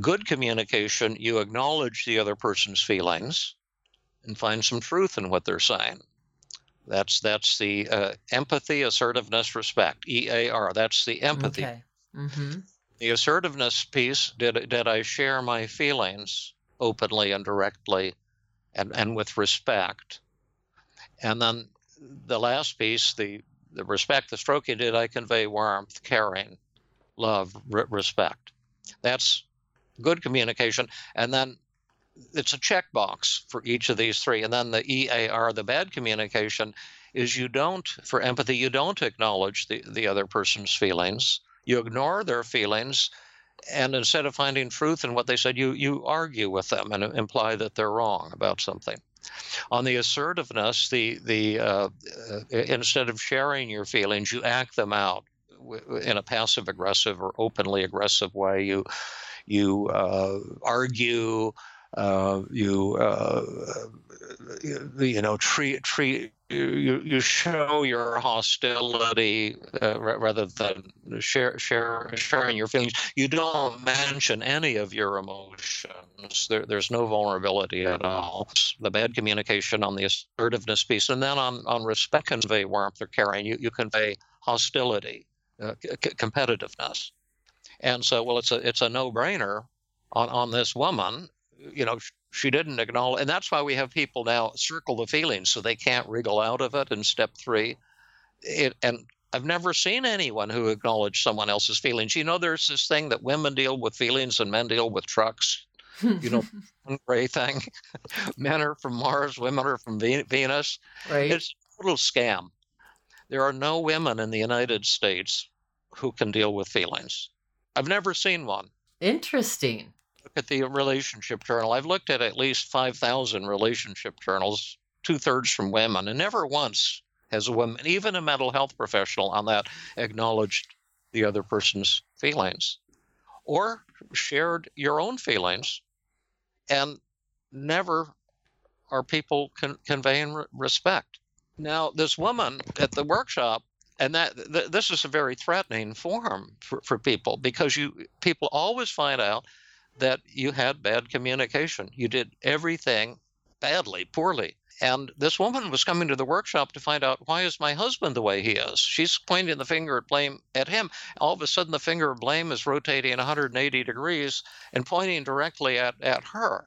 good communication, you acknowledge the other person's feelings and find some truth in what they're saying. That's that's the uh, empathy, assertiveness, respect. EAR. That's the empathy. Okay. Mm-hmm. The assertiveness piece. Did did I share my feelings openly and directly, and and with respect? And then the last piece, the the respect, the stroking. Did I convey warmth, caring, love, re- respect? That's good communication. And then it's a checkbox for each of these three. And then the EAR, the bad communication, is you don't, for empathy, you don't acknowledge the, the other person's feelings. You ignore their feelings. And instead of finding truth in what they said, you, you argue with them and imply that they're wrong about something. On the assertiveness, the, the uh, uh, instead of sharing your feelings, you act them out in a passive aggressive or openly aggressive way. You, you uh, argue, uh, you uh, you know treat treat you you show your hostility uh, rather than share share sharing your feelings. You don't mention any of your emotions. There, there's no vulnerability at all. The bad communication on the assertiveness piece, and then on on respect convey warmth or caring. You you convey hostility, uh, c- competitiveness, and so well, it's a it's a no brainer on on this woman you know, she didn't acknowledge, and that's why we have people now circle the feelings so they can't wriggle out of it in step three. It, and I've never seen anyone who acknowledged someone else's feelings. You know, there's this thing that women deal with feelings and men deal with trucks. You know, <laughs> <laughs> gray thing. men are from Mars, women are from Venus. Right. It's a total scam. There are no women in the United States who can deal with feelings. I've never seen one Interesting. Look at the relationship journal. I've looked at at least 5,000 relationship journals, two thirds from women, and never once has a woman, even a mental health professional on that, acknowledged the other person's feelings or shared your own feelings. And never are people con- conveying re- respect. Now, this woman at the workshop, and that th- this is a very threatening form for, for people because you people always find out that you had bad communication. You did everything badly, poorly. And this woman was coming to the workshop to find out why is my husband the way he is? She's pointing the finger at blame at him. All of a sudden, the finger of blame is rotating 180 degrees and pointing directly at, at her.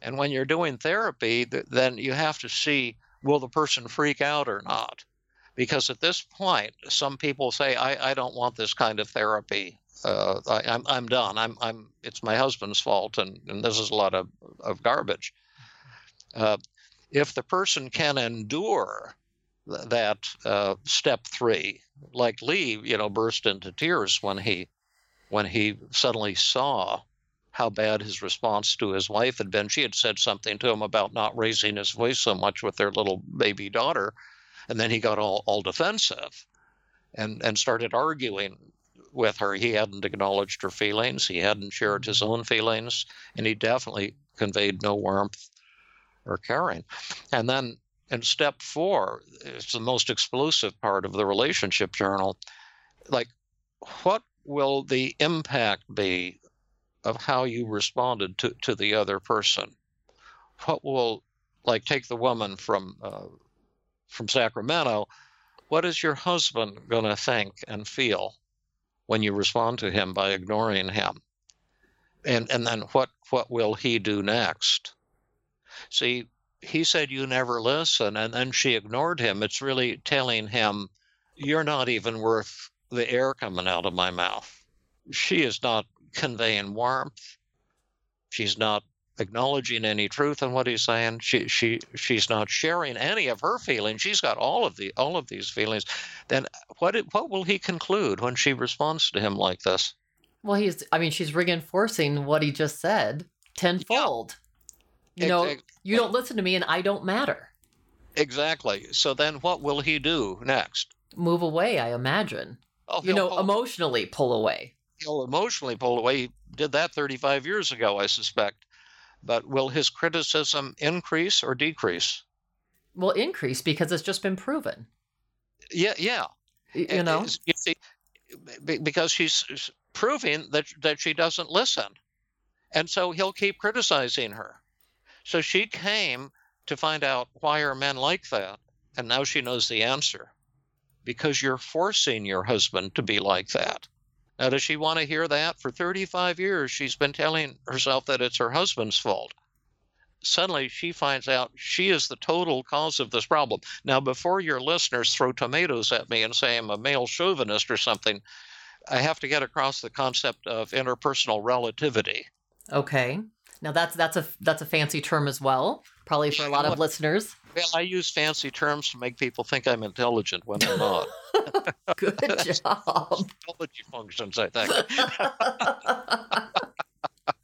And when you're doing therapy, th- then you have to see will the person freak out or not? Because at this point, some people say, I, I don't want this kind of therapy uh, I, I'm I'm done. I'm I'm it's my husband's fault, and, and this is a lot of of garbage. Uh, if the person can endure th- that uh, step three, like Lee, you know, burst into tears when he when he suddenly saw how bad his response to his wife had been. She had said something to him about not raising his voice so much with their little baby daughter, and then he got all, all defensive and and started arguing with her. He hadn't acknowledged her feelings. He hadn't shared his own feelings, and he definitely conveyed no warmth or caring. And then in step four, it's the most explosive part of the relationship journal. Like, what will the impact be of how you responded to, to the other person? What will, like, take the woman from uh, from Sacramento? What is your husband going to think and feel when you respond to him by ignoring him? And and then what what will he do next? See, he said you never listen, and then she ignored him. It's really telling him you're not even worth the air coming out of my mouth. She is not conveying warmth. She's not acknowledging any truth in what he's saying. She she she's not sharing any of her feelings. She's got all of the all of these feelings. Then what what will he conclude when she responds to him like this? Well, he's, I mean, she's reinforcing what he just said tenfold. You know, Ex- you don't listen to me and I don't matter. Exactly. So then what will he do next? Move away, I imagine. Oh, You know, pull- emotionally pull away. he'll emotionally pull away. He did that 35 years ago, I suspect. But will his criticism increase or decrease? Will increase because it's just been proven. Yeah, yeah. You know, you see, because she's proving that that she doesn't listen, and so he'll keep criticizing her. So she came to find out why are men like that, and now she knows the answer. Because you're forcing your husband to be like that. Now, does she want to hear that? For 35 years, she's been telling herself that it's her husband's fault. Suddenly, she finds out she is the total cause of this problem. Now, before your listeners throw tomatoes at me and say I'm a male chauvinist or something, I have to get across the concept of interpersonal relativity. okay. Now that's that's a that's a fancy term as well, probably for a lot of listeners. Well, I use fancy terms to make people think I'm intelligent when I'm not. <laughs> Good <laughs> job. Psychology functions, I think.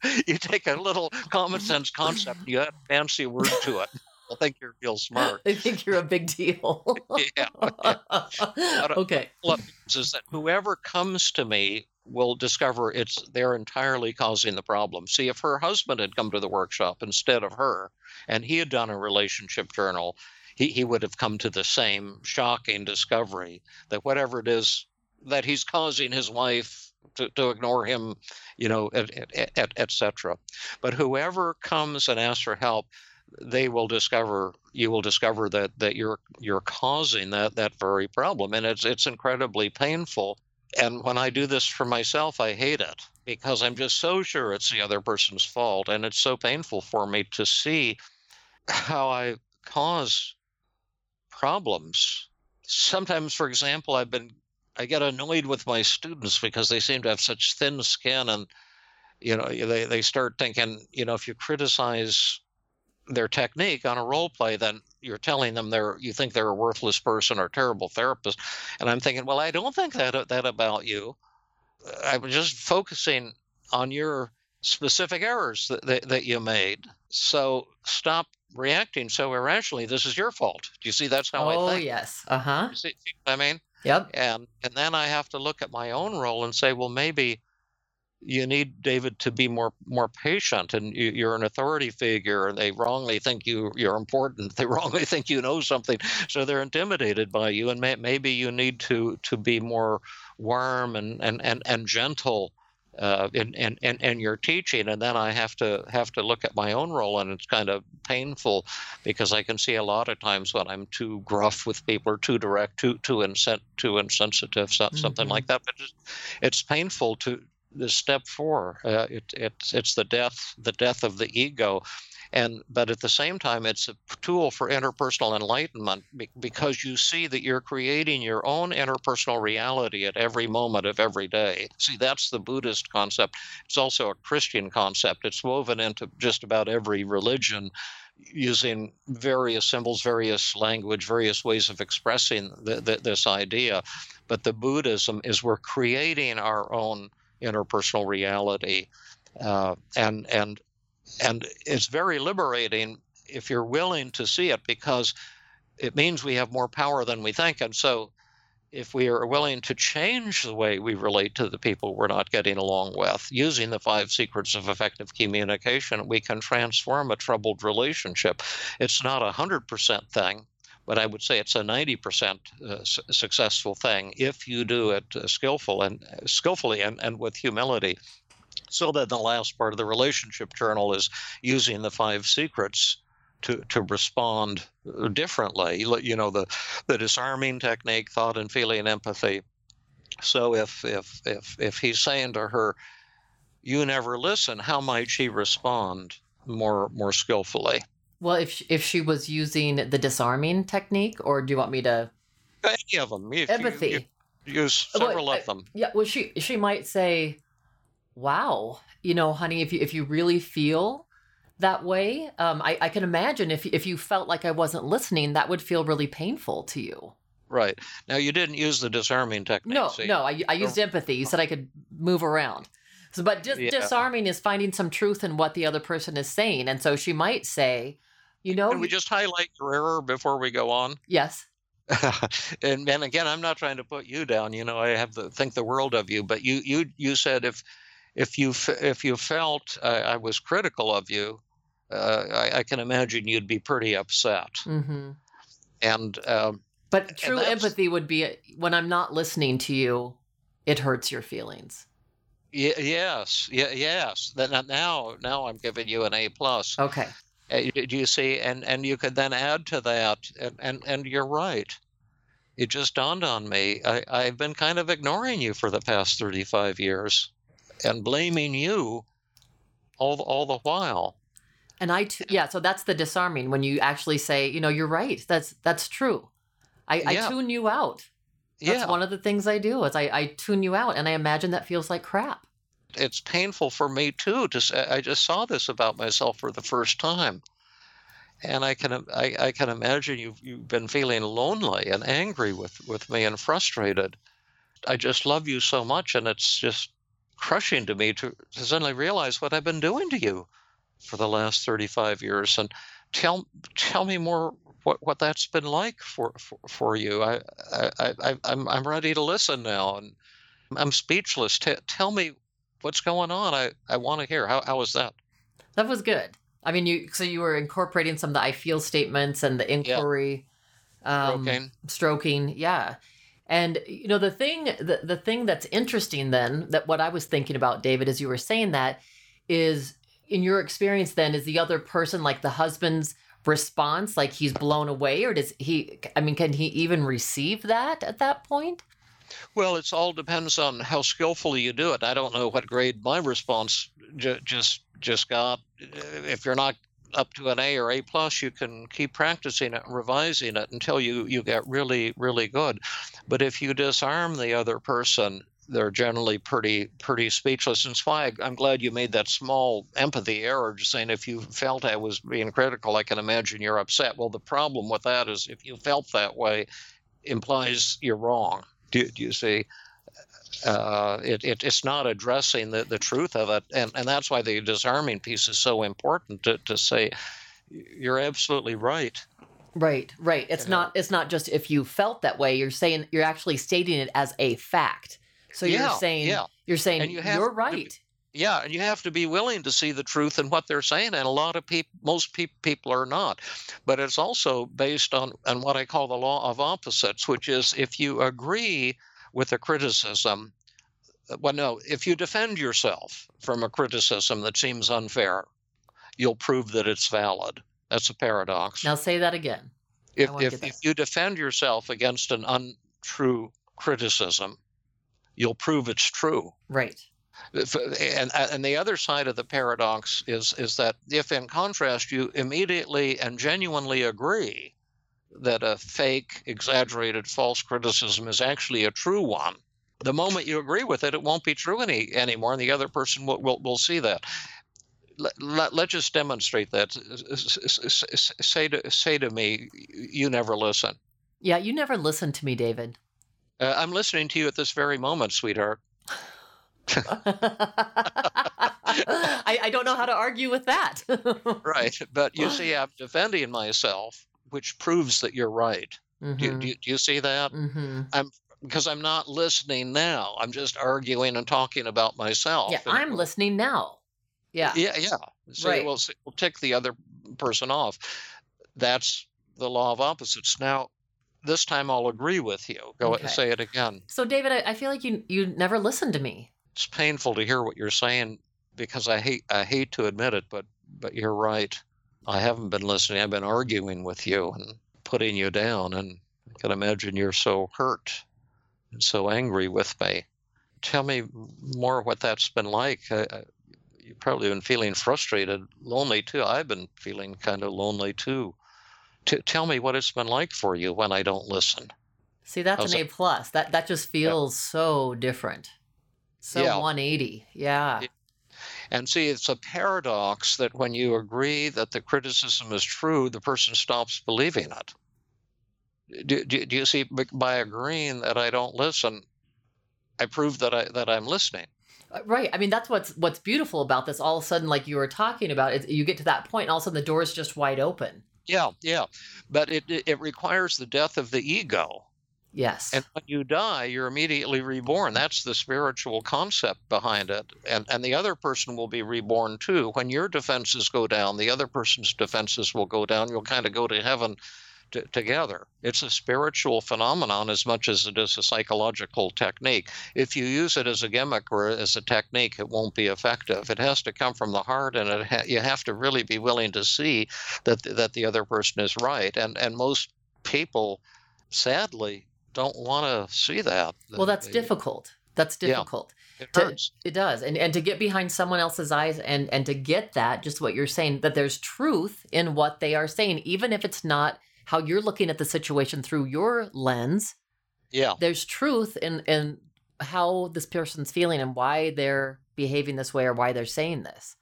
<laughs> you take a little common sense concept, you add a fancy word to it. I think you're real smart. <laughs> I think you're a big deal. <laughs> Yeah. <laughs> Uh, okay. What means is that whoever comes to me will discover it's they're entirely causing the problem. See, if her husband had come to the workshop instead of her, and he had done a relationship journal, he, he would have come to the same shocking discovery that whatever it is that he's causing his wife to, to ignore him, you know, et, et, et, et cetera. But whoever comes and asks for help, they will discover you will discover that that you're you're causing that that very problem and it's it's incredibly painful. And when i do this for myself i hate it because i'm just so sure it's the other person's fault and it's so painful for me to see how i cause problems. Sometimes for example i've been i get annoyed with my students because they seem to have such thin skin and you know they, they start thinking you know if you criticize their technique on a role play, then you're telling them they're you think they're a worthless person or terrible therapist. And I'm thinking, well, I don't think that that about you. I'm just focusing on your specific errors that, that, that you made. So stop reacting so irrationally. This is your fault. Do you see? That's how oh I think. Oh yes. Uh huh. You see, see what I mean? Yep. and and then I have to look at my own role and say, well, maybe you need David to be more more patient, and you, you're an authority figure, and they wrongly think you you're important. <laughs> They wrongly think you know something, so they're intimidated by you, and may, maybe you need to to be more warm and and and, and gentle. Uh, in, in, in, in your teaching, and then I have to have to look at my own role, and it's kind of painful because I can see a lot of times when I'm too gruff with people or too direct, too too insen- too insensitive, so, something like that. But it's, it's painful to the step four. Uh, it, it's it's the death the death of the ego, and but at the same time it's a tool for interpersonal enlightenment because you see that you're creating your own interpersonal reality at every moment of every day. See that's the buddhist concept. It's also a christian concept. It's woven into just about every religion using various symbols various language various ways of expressing this idea. But the buddhism is we're creating our own interpersonal reality uh, and and and it's very liberating if you're willing to see it because it means we have more power than we think. And so if we are willing to change the way we relate to the people we're not getting along with using the five secrets of effective communication, we can transform a troubled relationship. It's not a 100% thing, but I would say it's a 90% uh, successful thing if you do it uh, skillful and uh, skillfully and, and with humility. So then the last part of the relationship journal is using the five secrets to, to respond differently. You know, the, the disarming technique, thought and feeling, empathy. So if, if, if, if he's saying to her, you never listen, how might she respond more, more skillfully? Well, if she, if she was using the disarming technique, or do you want me to? Any of them. If empathy. You, you use several well, of them. Yeah. Well, she she might say, wow, you know, honey, if you if you really feel that way, um, I, I can imagine if if you felt like I wasn't listening, that would feel really painful to you. Right. Now you didn't use the disarming technique. No, see? no, I, I used empathy. You said I could move around. So, but dis- Yeah. disarming is finding some truth in what the other person is saying, and so she might say, you know, Can we just highlight your error before we go on? <laughs> yes, and and again, I'm not trying to put you down. You know, I have to think the world of you. But you you you said if if you if you felt uh, I was critical of you, uh, I, I can imagine you'd be pretty upset. Mm-hmm. And um, but true empathy would be uh, when I'm not listening to you, it hurts your feelings. y- yes, y- yes. Then now now I'm giving you an A plus. Okay. Uh, Do you see? And and you could then add to that, and and, and you're right. It just dawned on me. I, I've been kind of ignoring you for the past 35 years, and blaming you all the, all the while. And I, t- yeah, so that's the disarming when you actually say, you know, you're right. That's that's true. I, I tune you out. That's yeah, one of the things I do is I, I tune you out, and I imagine that feels like crap. It's painful for me too. To say, I just saw this about myself for the first time, and I can I, I can imagine you've you've been feeling lonely and angry with with me and frustrated. I just love you so much, and it's just crushing to me to, to suddenly realize what I've been doing to you for the last 35 years. And tell tell me more what, what that's been like for, for, for you. I, I, I, I'm, I'm ready to listen now, and I'm speechless. T- tell me what's going on. I, I want to hear. How, how was that? That was good. I mean, you so you were incorporating some of the I feel statements and the inquiry, um, Stroking. stroking, yeah. And you know the thing, the the thing that's interesting then that what I was thinking about, David, as you were saying that, is in your experience then is the other person like the husband's response like he's blown away or does he i mean can he even receive that at that point Well, it's all depends on how skillfully you do it. I don't know what grade my response just just got. If you're not up to an A or A plus, you can keep practicing it and revising it until you you get really really good. But if you disarm the other person, they're generally pretty pretty speechless. And that's why I'm glad you made that small empathy error, just saying if you felt I was being critical, I can imagine you're upset. Well, the problem with that is if you felt that way, implies you're wrong. Do, do you see? Uh, it, it, it's not addressing the, the truth of it. And, and that's why the disarming piece is so important to, to say, you're absolutely right. right right it's You know? not it's not just if you felt that way you're saying you're actually stating it as a fact so Yeah, you're saying yeah. you're saying And you have you're to right Yeah, and you have to be willing to see the truth in what they're saying, and a lot of people, most peop people are not. But it's also based on, on what I call the law of opposites, which is if you agree with a criticism, uh, well, no, if you defend yourself from a criticism that seems unfair, you'll prove that it's valid. That's a paradox. now say that again if if, if you defend yourself against an untrue criticism, you'll prove it's true. right And, and the other side of the paradox is is that if, in contrast, you immediately and genuinely agree that a fake, exaggerated, false criticism is actually a true one, the moment you agree with it, it won't be true any anymore, and the other person will will, will see that. Let, let, let's just demonstrate that. Say to say to me, you never listen. Yeah, you never listen to me, David. Uh, I'm listening to you at this very moment, sweetheart. <laughs> <laughs> I, I don't know how to argue with that. <laughs> Right. But you see, I'm <sighs> defending myself, which proves that you're right. Do, you- Mhm, do, you- do you see that? mhm. Because I'm not listening now. I'm just arguing and talking about myself. Yeah, I'm listening now. Yeah. Yeah, yeah. So Right. we'll, s- we'll tick the other person off. That's the law of opposites. Now, this time I'll agree with you. Go Okay. say it again. So, David, I, I feel like you you never listened to me. It's painful to hear what you're saying because I hate I hate to admit it, but but you're right. I haven't been listening. I've been arguing with you and putting you down, and I can imagine you're so hurt and so angry with me. Tell me more what that's been like. I, I, you've probably been feeling frustrated, lonely too. I've been feeling kind of lonely too. T- tell me what it's been like for you when I don't listen. See, that's How's an A plus. That that just feels so different. So Yeah. 180. Yeah. And see, it's a paradox that when you agree that the criticism is true, the person stops believing it. Do, do, do you see? By agreeing that I don't listen, I prove that I that I'm listening. Uh, Right. I mean, that's what's what's beautiful about this. All of a sudden, like you were talking about, you get to that point, and all of a sudden the door is just wide open. Yeah, yeah. But it, it requires the death of the ego. Yes. And when you die, you're immediately reborn. That's the spiritual concept behind it. And and the other person will be reborn too. When your defenses go down, the other person's defenses will go down. You'll kind of go to heaven t- together. It's a spiritual phenomenon as much as it is a psychological technique. If you use it as a gimmick or as a technique, it won't be effective. It has to come from the heart, and ha- you have to really be willing to see that that the other person is right. And and most people, sadly, don't want to see that. well, that's They- difficult. That's difficult. Yeah. It to- It does. And and to get behind someone else's eyes and and to get that, just what you're saying, that there's truth in what they are saying, even if it's not how you're looking at the situation through your lens, Yeah. there's truth in in how this person's feeling and why they're behaving this way or why they're saying this.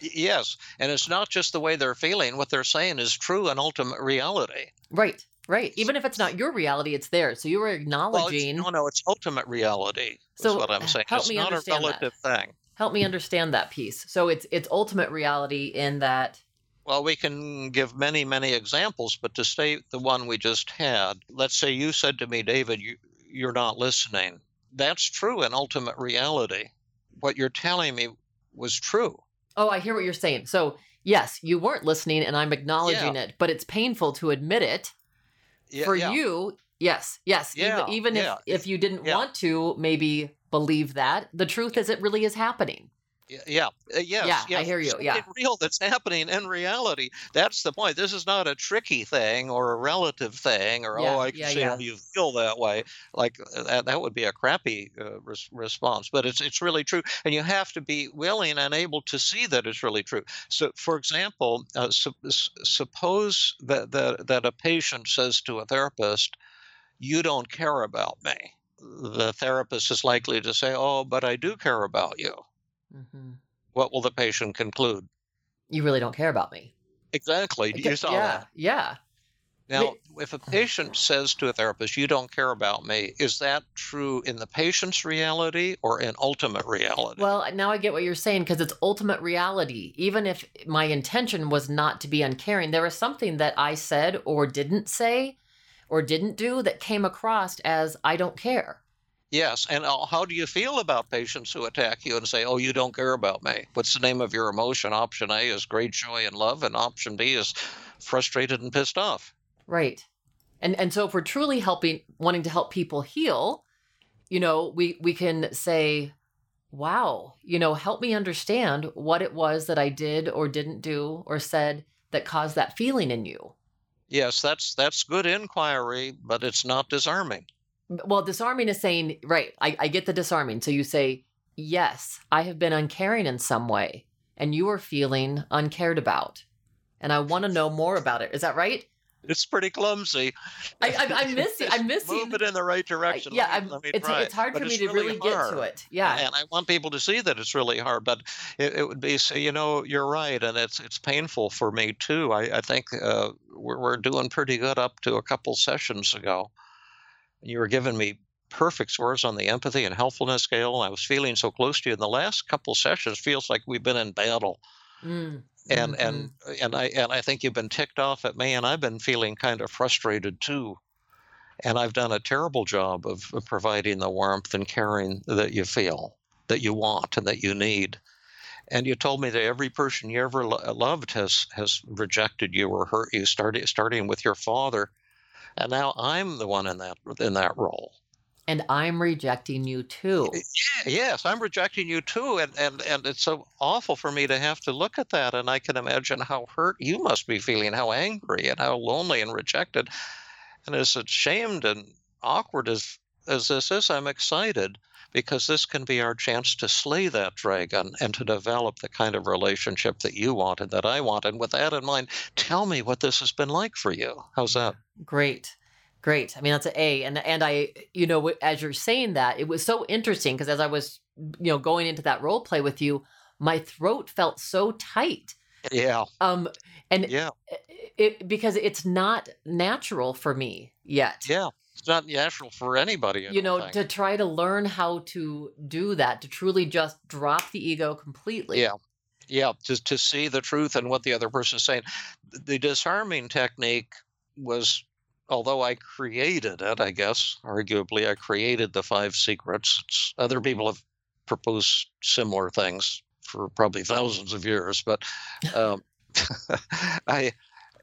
Yes, and it's not just the way they're feeling. What they're saying is true and ultimate reality. Right. Right. Even if it's not your reality, it's theirs. So you were Well, acknowledging. no, no, it's ultimate reality. So, what I'm saying. help it's me not a understand that. thing. help me understand that piece. So it's it's ultimate reality in that. Well, we can give many, many examples, but to state the one we just had, let's say you said to me, David, you, you're not listening. That's true in ultimate reality. What you're telling me was true. Oh, I hear what you're saying. So yes, you weren't listening, and I'm acknowledging it, but it's painful to admit it. Yeah, For yeah. you, yes, yes. Yeah, even even if if you didn't want to, maybe believe that the truth is it really is happening. Yeah, uh, yes, Yeah, I hear you, something yeah. real that's happening in reality. That's the point. This is not a tricky thing or a relative thing, or Yeah, oh, I can yeah, see yeah. how you feel that way. Like uh, that, that would be a crappy uh, res- response. But it's it's really true, and you have to be willing and able to see that it's really true. So, for example, uh, sup- s- suppose that, that that a patient says to a therapist, "You don't care about me." The therapist is likely to say, "Oh, but I do care about you." Hmm what will the patient conclude? You really don't care about me. Exactly. You saw yeah, that. yeah. Now, if a patient says to a therapist, You don't care about me, is that true in the patient's reality or in ultimate reality? Well, now I get what you're saying because it's ultimate reality. Even if my intention was not to be uncaring, there was something that I said or didn't say or didn't do that came across as I don't care. Yes. And uh, how do you feel about patients who attack you and say, Oh, you don't care about me? What's the name of your emotion? Option A is great joy and love, and option B is frustrated and pissed off. Right. And and so if we're truly helping wanting to help people heal, you know, we we can say, "Wow, you know, help me understand what it was that I did or didn't do or said that caused that feeling in you." Yes, that's that's good inquiry, but it's not disarming. Well, disarming is saying, right, I, I get the disarming. So you say, yes, I have been uncaring in some way, and you are feeling uncared about. And I want to know more about it. Is that right? It's pretty clumsy. I, I, I'm <laughs> missing. I'm missing. Move it in the right direction. yeah, Let me- let me it's it's hard But for me to really get to it. Yeah. and I want people to see that it's really hard. But it, it would be, so, you know, you're right, and it's it's painful for me too. I, I think uh, we're we're doing pretty good up to a couple sessions ago. You were giving me perfect scores on the empathy and helpfulness scale. And I was feeling so close to you. In the last couple sessions, feels like we've been in battle. Mm, And mhm. and and I and I think you've been ticked off at me, and I've been feeling kind of frustrated too. And I've done a terrible job of, of providing the warmth and caring that you feel, that you want, and that you need. And you told me that every person you ever lo- loved has has rejected you or hurt you, starting starting with your father. And now I'm the one in that in that role. and I'm rejecting you too. Yes, I'm rejecting you too, and, and and it's so awful for me to have to look at that, and I can imagine how hurt you must be feeling, how angry and how lonely and rejected, and as ashamed and awkward as as this is, I'm excited because this can be our chance to slay that dragon and to develop the kind of relationship that you want and that I want. And with that in mind, tell me what this has been like for you. How's that? Great. Great. I mean, that's an A. And and I, you know, as you're saying that, it was so interesting because as I was, you know, going into that role play with you, my throat felt so tight. Yeah, Um, and yeah, it because it's not natural for me yet. yeah. It's not natural for anybody. I You know, think. to try to learn how to do that, to truly just drop the ego completely. Yeah. Yeah, to to see the truth and what the other person is saying. The disarming technique was, although I created it, I guess, arguably, I created the five secrets. It's- other people have proposed similar things for probably thousands of years, but um, <laughs> I.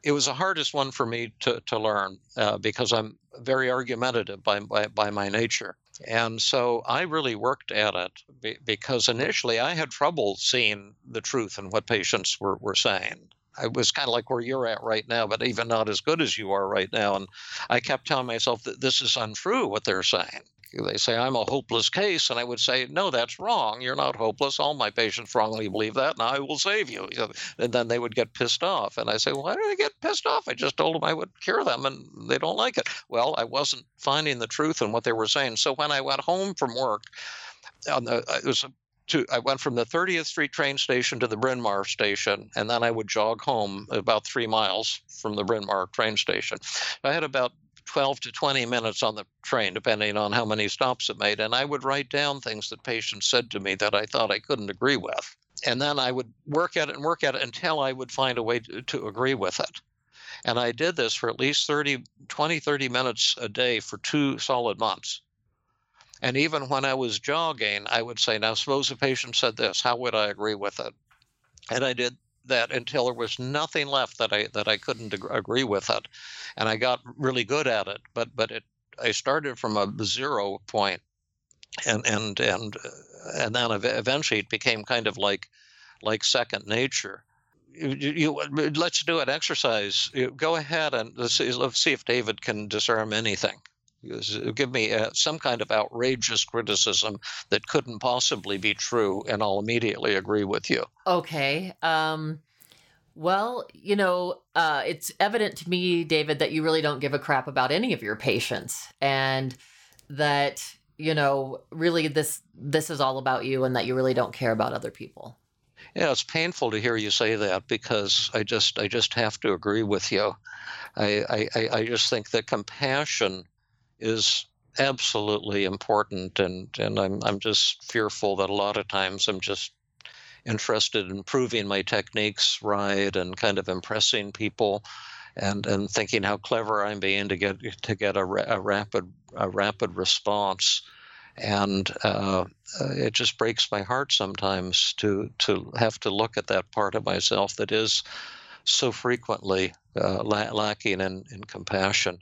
It was the hardest one for me to, to learn uh, because I'm very argumentative by, by, by my nature. And so I really worked at it be- because initially I had trouble seeing the truth in what patients were, were saying. I was kind of like where you're at right now, but even not as good as you are right now. And I kept telling myself that this is untrue what they're saying. They say I'm a hopeless case, and I would say, no, that's wrong. You're not hopeless. All my patients wrongly believe that, and I will save you. And then they would get pissed off, and I say, why did they get pissed off? I just told them I would cure them, and they don't like it. Well, I wasn't finding the truth in what they were saying. So when I went home from work, on the, it was to I went from the 30th Street train station to the Bryn Mawr station, and then I would jog home about three miles from the Bryn Mawr train station. I had about 12 to 20 minutes on the train, depending on how many stops it made, and I would write down things that patients said to me that I thought I couldn't agree with. And then I would work at it and work at it until I would find a way to, to agree with it. And I did this for at least 30, 20, 30 minutes a day for two solid months. And even when I was jogging, I would say, Now, suppose a patient said this, how would I agree with it? And I did that until there was nothing left that I that I couldn't ag- agree with it, and I got really good at it. But but it I started from a zero point, and and and and then eventually it became kind of like like second nature. You, you- let's do an exercise. You go ahead and let's see, let's see if David can disarm anything. Uh, Give me uh, some kind of outrageous criticism that couldn't possibly be true, and I'll immediately agree with you. Okay. Um, well, you know, uh, it's evident to me, David, that you really don't give a crap about any of your patients, and that you know, really, this this is all about you, and that you really don't care about other people. Yeah, it's painful to hear you say that because I just I just have to agree with you. I, I- I just think that compassion is absolutely important and, and I'm I'm just fearful that a lot of times I'm just interested in proving my techniques right and kind of impressing people and and thinking how clever I'm being to get to get a, a rapid a rapid response and uh, it just breaks my heart sometimes to to have to look at that part of myself that is so frequently uh, la- lacking in, in compassion.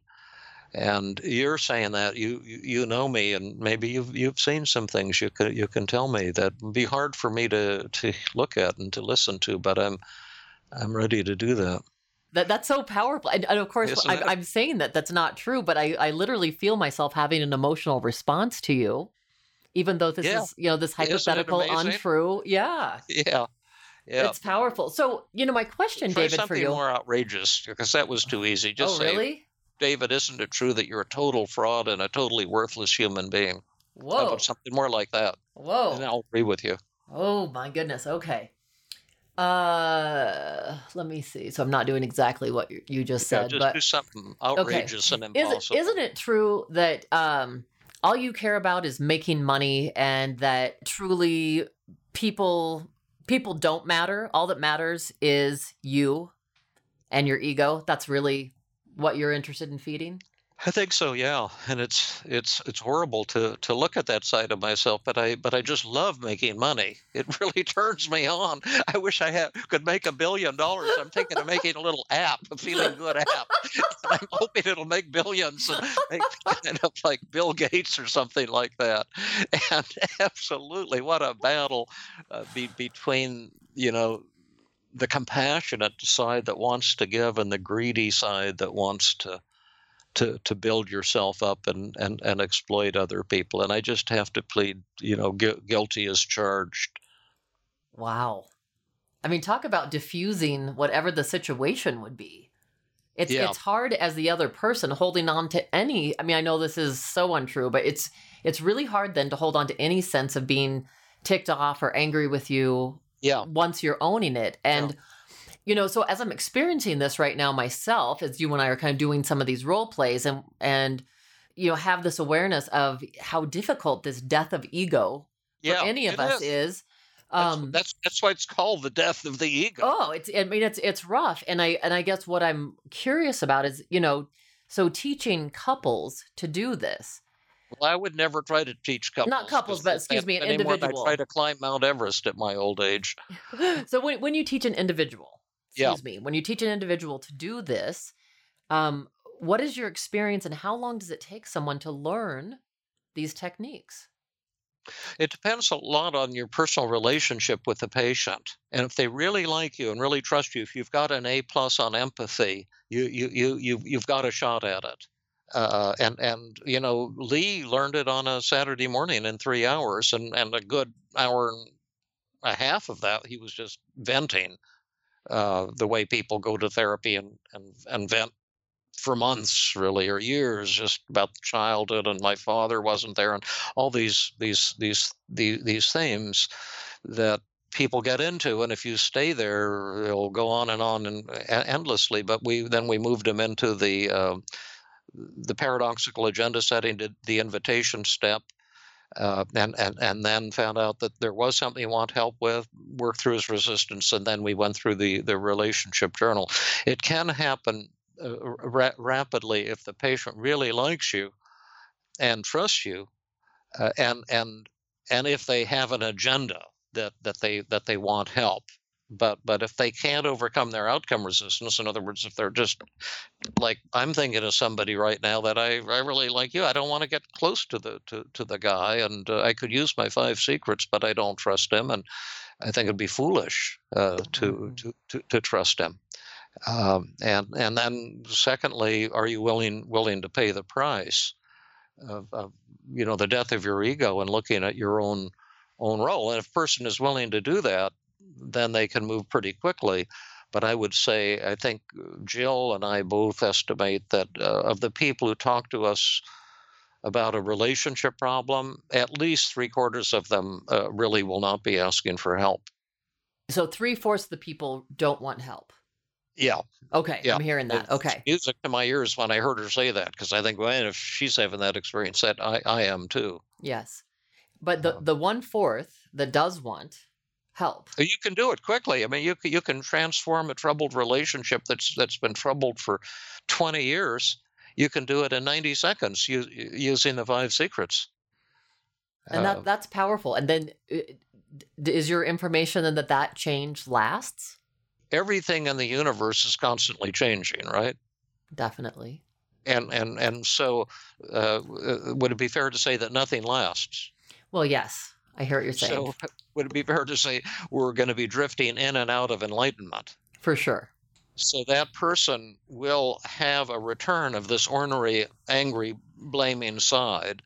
And you're saying that you you know me, and maybe you've you've seen some things you can you can tell me that would be hard for me to to look at and to listen to, but I'm I'm ready to do that. That that's so powerful, and, and of course, I, it? I'm saying that that's not true, but I I literally feel myself having an emotional response to you, even though this Yeah. is you know this hypothetical untrue. Yeah, Yeah. Yeah. it's powerful. So you know, my question, Try David, for something you. more outrageous because that was too easy. Just oh, say, really? David, isn't it true that you're a total fraud and a totally worthless human being? Whoa, something more like that? whoa. And I'll agree with you. Oh my goodness. Okay. Uh, let me see. So I'm not doing exactly what you- just Yeah, said, just but do something outrageous and is impossible. it, isn't it true that um all you care about is making money and that truly people people don't matter all that matters is you and your ego that's really what you're interested in feeding I think so, yeah. And it's it's it's horrible to to look at that side of myself, but I but I just love making money. It <laughs> really turns me on. I wish I had could make a billion dollars. I'm thinking of making a little app, a feeling good app. <laughs> I'm hoping it'll make billions and make <laughs> kind of like Bill Gates or something like that. And absolutely, what a battle uh, be, between you know the compassionate side that wants to give and the greedy side that wants to to to build yourself up and and and exploit other people. And i just have to plead you know gu- guilty as charged. Wow. I mean talk about diffusing whatever the situation would be. It's Yeah. it's hard as the other person holding on to any i mean i know this is so untrue but it's it's really hard then to hold on to any sense of being ticked off or angry with you yeah. once you're owning it. And you know so as i'm experiencing this right now myself as you and i are kind of doing some of these role plays and and you know have this awareness of how difficult this death of ego for any of us is. is That's- um that's that's why it's called the death of the ego. Oh it's i mean it's it's rough. And i and i guess what i'm curious about is you know so teaching couples to do this well, i would never try to teach couples Not couples, but excuse me, an any more than individual. i try to climb mount everest at my old age <laughs> so when, when you teach an individual Yeah. excuse me when you teach an individual to do this um, what is your experience and how long does it take someone to learn these techniques It depends a lot on your personal relationship with the patient, and if they really like you and really trust you, if you've got an A plus on empathy, you you you you you've got a shot at it. Uh, and and you know Lee learned it on a Saturday morning in three hours, and and a good hour and a half of that he was just venting uh, the way people go to therapy and and and vent for months really or years just about childhood and my father wasn't there and all these these these these, these themes that people get into and if you stay there it'll go on and on and endlessly but we then we moved him into the uh, the paradoxical agenda setting did the invitation step uh, and, and and then found out that there was something he wanted help with, worked through his resistance, and then we went through the the relationship journal. It can happen uh, ra- rapidly if the patient really likes you and trusts you, uh, and and and if they have an agenda that that they that they want help. But but if they can't overcome their outcome resistance, in other words, if they're just like I'm thinking of somebody right now that I, I really like you. I don't want to get close to the to, to the guy, and uh, I could use my five secrets, but I don't trust him, and I think it'd be foolish uh, to, Mhm. to to to trust him. Um, and and then secondly, are you willing willing to pay the price of, of you know the death of your ego and looking at your own own role? And if a person is willing to do that, then they can move pretty quickly. But I would say, I think uh, Jill and I both estimate that uh, of the people who talk to us about a relationship problem, at least three quarters of them uh, really will not be asking for help. so three-fourths of the people don't want help? Yeah, okay Yeah, i'm hearing that. It's okay. music to my ears when I heard her say that because I think, well, if she's having that experience, that I, I am too. yes. But the Um, the one-fourth that does want help Uh, You can do it quickly. I mean, you can, you can transform a troubled relationship that's that's been troubled for 20 years. You can do it in 90 seconds u- using the five secrets. and Uh, that that's powerful and then uh, is your information then that that change lasts everything in the universe is constantly changing, right? definitely And and and so, uh, uh, would it be fair to say that nothing lasts? well yes i hear what you're saying So, <laughs> would it be fair to say we're going to be drifting in and out of enlightenment? for sure So that person will have a return of this ornery, angry, blaming side.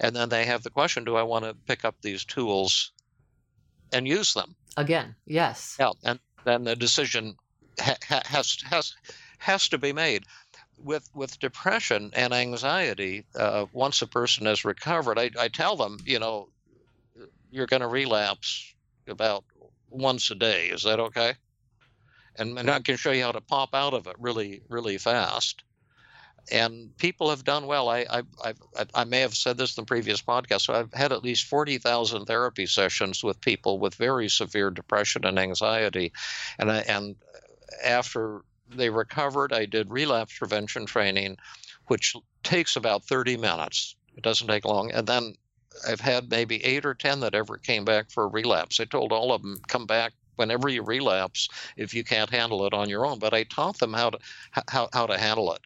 and then they have the question: Do I want to pick up these tools and use them? Again, yes. Yeah, and then the decision ha- ha- has has has to be made. With with depression and anxiety, uh, once a person has recovered, I, I tell them, you know, you're going to relapse about once a day. Is that okay? And, and I can show you how to pop out of it really, really fast. And people have done well. I, I, I, I may have said this in the previous podcast. So I've had at least 40,000 therapy sessions with people with very severe depression and anxiety. And, I, and after they recovered, I did relapse prevention training, which takes about 30 minutes. It doesn't take long. And then I've had maybe eight or 10 that ever came back for a relapse. I told all of them, come back whenever you relapse if you can't handle it on your own. But I taught them how to, how, how to handle it.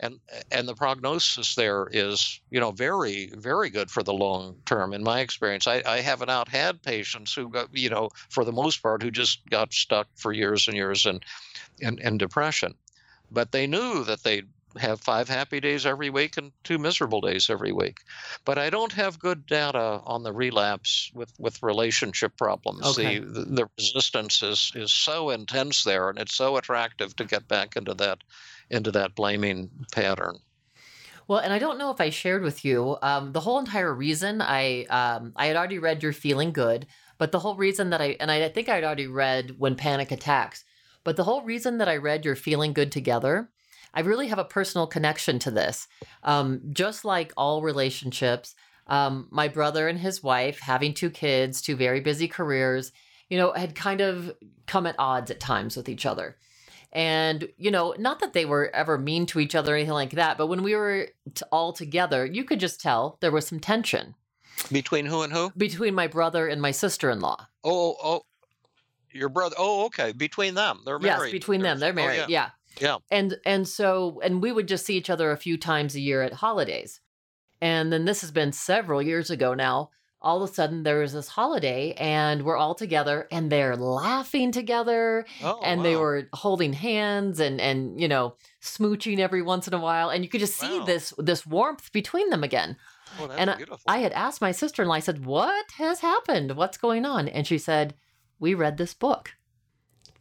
And, and the prognosis there is, you know, very, very good for the long term. In my experience, I, I haven't out had patients who got, you know, for the most part, who just got stuck for years and years in, in, in depression. But they knew that they'd have five happy days every week and two miserable days every week. But I don't have good data on the relapse with, with relationship problems. Okay. The, the the resistance is is so intense there, and it's so attractive to get back into that into that blaming pattern. Well, and I don't know if I shared with you um, the whole entire reason I um, I had already read You're Feeling Good, but the whole reason that I and I think I'd already read When Panic Attacks, but the whole reason that I read You're Feeling Good together, I really have a personal connection to this. Um, just like all relationships, um, my brother and his wife, having two kids, two very busy careers, you know, had kind of come at odds at times with each other. And, you know, not that they were ever mean to each other or anything like that, but when we were t- all together, you could just tell there was some tension Between who and who? between my brother and my sister in law. Oh, oh, your brother. Oh, okay. Between them, they're married. Yes, between them. They're Oh, married. yeah. yeah. Yeah. And and so and we would just see each other a few times a year at holidays. And then this has been several years ago now. All of a sudden there was this holiday and we're all together and they're laughing together Oh, and they were holding hands and and you know smooching every once in a while and you could just see Wow. this this warmth between them again. Oh, that's and I. I had asked my sister-in-law I said, "What has happened? What's going on?" And she said, "We read this book.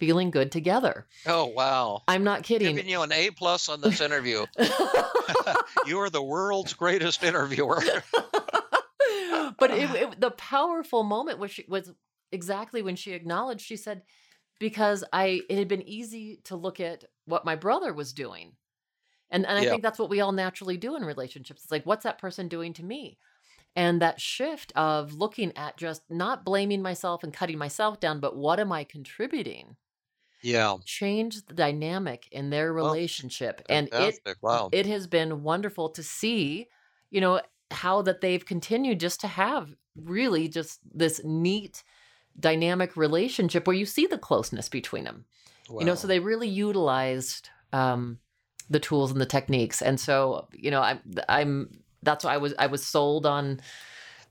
Feeling good together." oh, wow. I'm not kidding. Giving you an A plus on this interview. <laughs> <laughs> you are the world's greatest interviewer. <laughs> but it, it- <sighs> the powerful moment was she, was exactly when she acknowledged. She said, "Because I it had been easy to look at what my brother was doing, and and I Yeah. think that's what we all naturally do in relationships. It's like, what's that person doing to me?" And that shift of looking at just not blaming myself and cutting myself down, but what am I contributing? Yeah. Changed the dynamic in their relationship, and it wow. it has been wonderful to see, you know, how that they've continued just to have really just this neat dynamic relationship where you see the closeness between them. You know, so they really utilized um the tools and the techniques. And so, you know, I'm I'm that's why I was I was sold on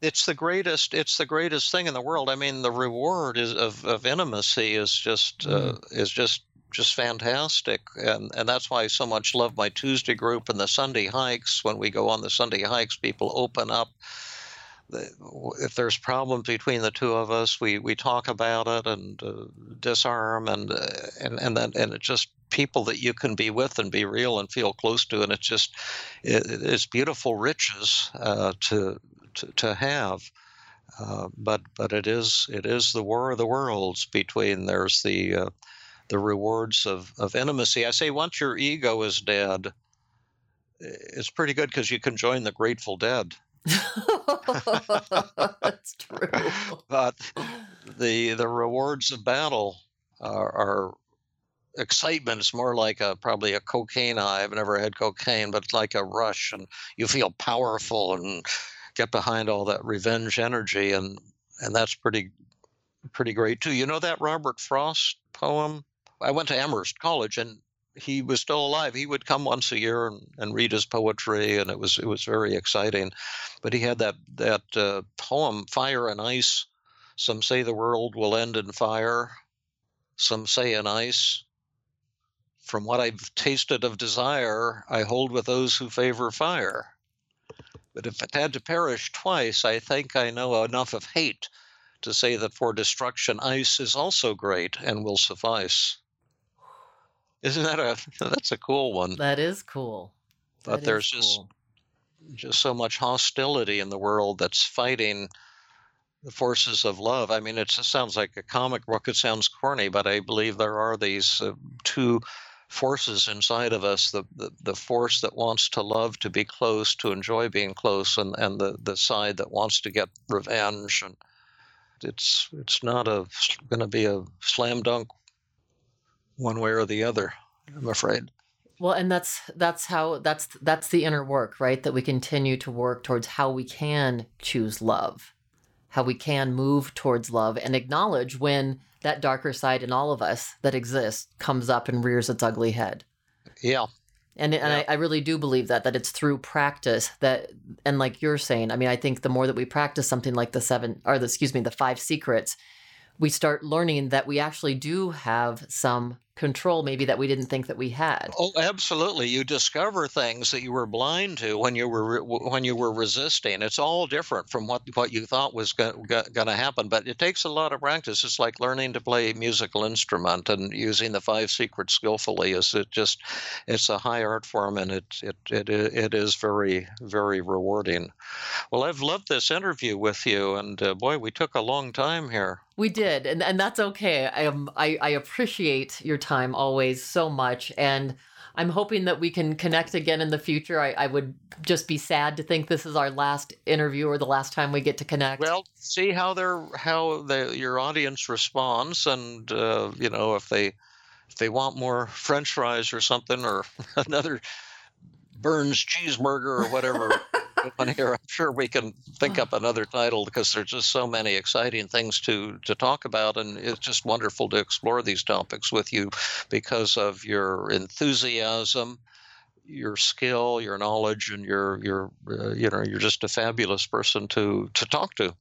it's the greatest it's the greatest thing in the world. I mean the reward is of, of intimacy is just uh, is just just fantastic. And and that's why i so much love my tuesday group and the sunday hikes. When we go on the sunday hikes people open up. If there's problems between the two of us we we talk about it and uh, disarm and uh, and and then and it's just people that you can be with and be real and feel close to. And it's just it, it's beautiful riches uh, to to, to have. Uh, but but it is it is the war of the worlds between there's the uh, the rewards of, of intimacy. I say once your ego is dead, it's pretty good because you can join the Grateful Dead. <laughs> That's true. <laughs> But the the rewards of battle are, are excitement. It's more like a probably a cocaine high. I've never had cocaine, but it's like a rush, and you feel powerful and get behind all that revenge energy, and and that's pretty pretty great too. You know that Robert Frost poem? I went to Amherst College, and he was still alive. He would come once a year and, and read his poetry, and it was it was very exciting. But he had that that uh, poem, "Fire and Ice." Some say the world will end in fire. Some say in ice. From what I've tasted of desire, I hold with those who favor fire. But if it had to perish twice, I think I know enough of hate to say that for destruction, ice is also great and will suffice. Isn't that a <laughs> that's a cool one? That is cool. But there's just cool. just so much hostility in the world that's fighting the forces of love. I mean, it sounds like a comic book. It sounds corny, but I believe there are these uh, two forces inside of us: the, the the force that wants to love, to be close, to enjoy being close, and and the the side that wants to get revenge. And it's it's not going to be a slam dunk one way or the other. I'm afraid. Well, and that's that's how that's that's the inner work, right? That we continue to work towards how we can choose love, how we can move towards love and acknowledge when that darker side in all of us that exists comes up and rears its ugly head. Yeah. And, and Yeah. I, I really do believe that that it's through practice that and like you're saying, I mean, I think the more that we practice something like the seven or the excuse me, the five secrets, we start learning that we actually do have some control maybe that we didn't think that we had. Oh, absolutely! You discover things that you were blind to when you were re- when you were resisting. It's all different from what what you thought was going to happen. But it takes a lot of practice. It's like learning to play a musical instrument and using the five secrets skillfully. Is it just? It's a high art form, and it it it it is very very rewarding. Well, I've loved this interview with you, and uh, boy, we took a long time here. We did, and, and that's okay. I, um, I I appreciate your time always so much, and I'm hoping that we can connect again in the future. I, I would just be sad to think this is our last interview or the last time we get to connect. Well, see how they're how the your audience responds, and uh, you know if they if they want more French fries or something, or <laughs> another Burns cheeseburger or whatever. <laughs> <laughs> on here, I'm sure we can think up another title because there's just so many exciting things to to talk about, and it's just wonderful to explore these topics with you because of your enthusiasm, your skill, your knowledge, and your your uh, you know you're just a fabulous person to to talk to.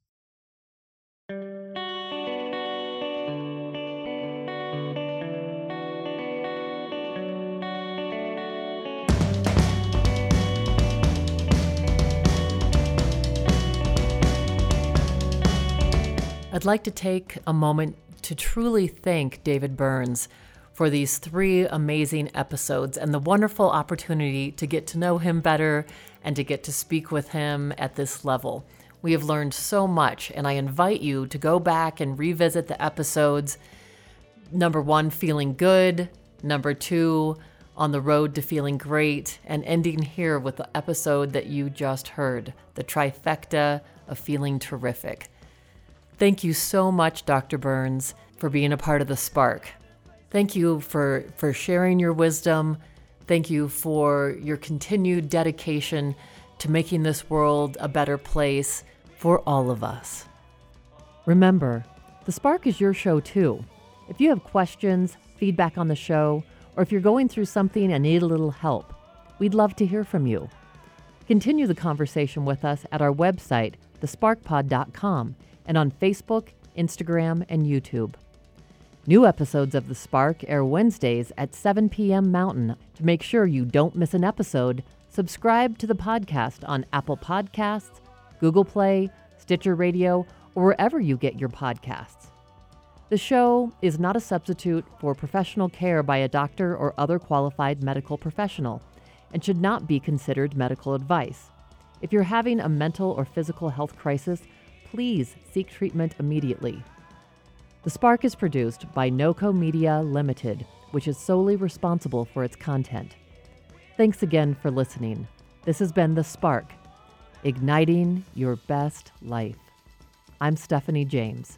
I'd like to take a moment to truly thank David Burns for these three amazing episodes and the wonderful opportunity to get to know him better and to get to speak with him at this level. We have learned so much, and I invite you to go back and revisit the episodes. Number one, feeling good. Number two, on the road to feeling great. And ending here with the episode that you just heard the trifecta of feeling terrific. Thank you so much, Dr. Burns, for being a part of the Spark. Thank you for, for sharing your wisdom. Thank you for your continued dedication to making this world a better place for all of us. Remember, the Spark is your show too. If you have questions, feedback on the show, or if you're going through something and need a little help, we'd love to hear from you. Continue the conversation with us at our website, thesparkpod.com, and on Facebook, Instagram, and YouTube. New episodes of The Spark air Wednesdays at 7 p.m. Mountain. To make sure you don't miss an episode, subscribe to the podcast on Apple Podcasts, Google Play, Stitcher Radio, or wherever you get your podcasts. The show is not a substitute for professional care by a doctor or other qualified medical professional and should not be considered medical advice. If you're having a mental or physical health crisis, please seek treatment immediately. The Spark is produced by NOCO Media Limited, which is solely responsible for its content. Thanks again for listening. This has been The Spark, igniting your best life. I'm Stephanie James.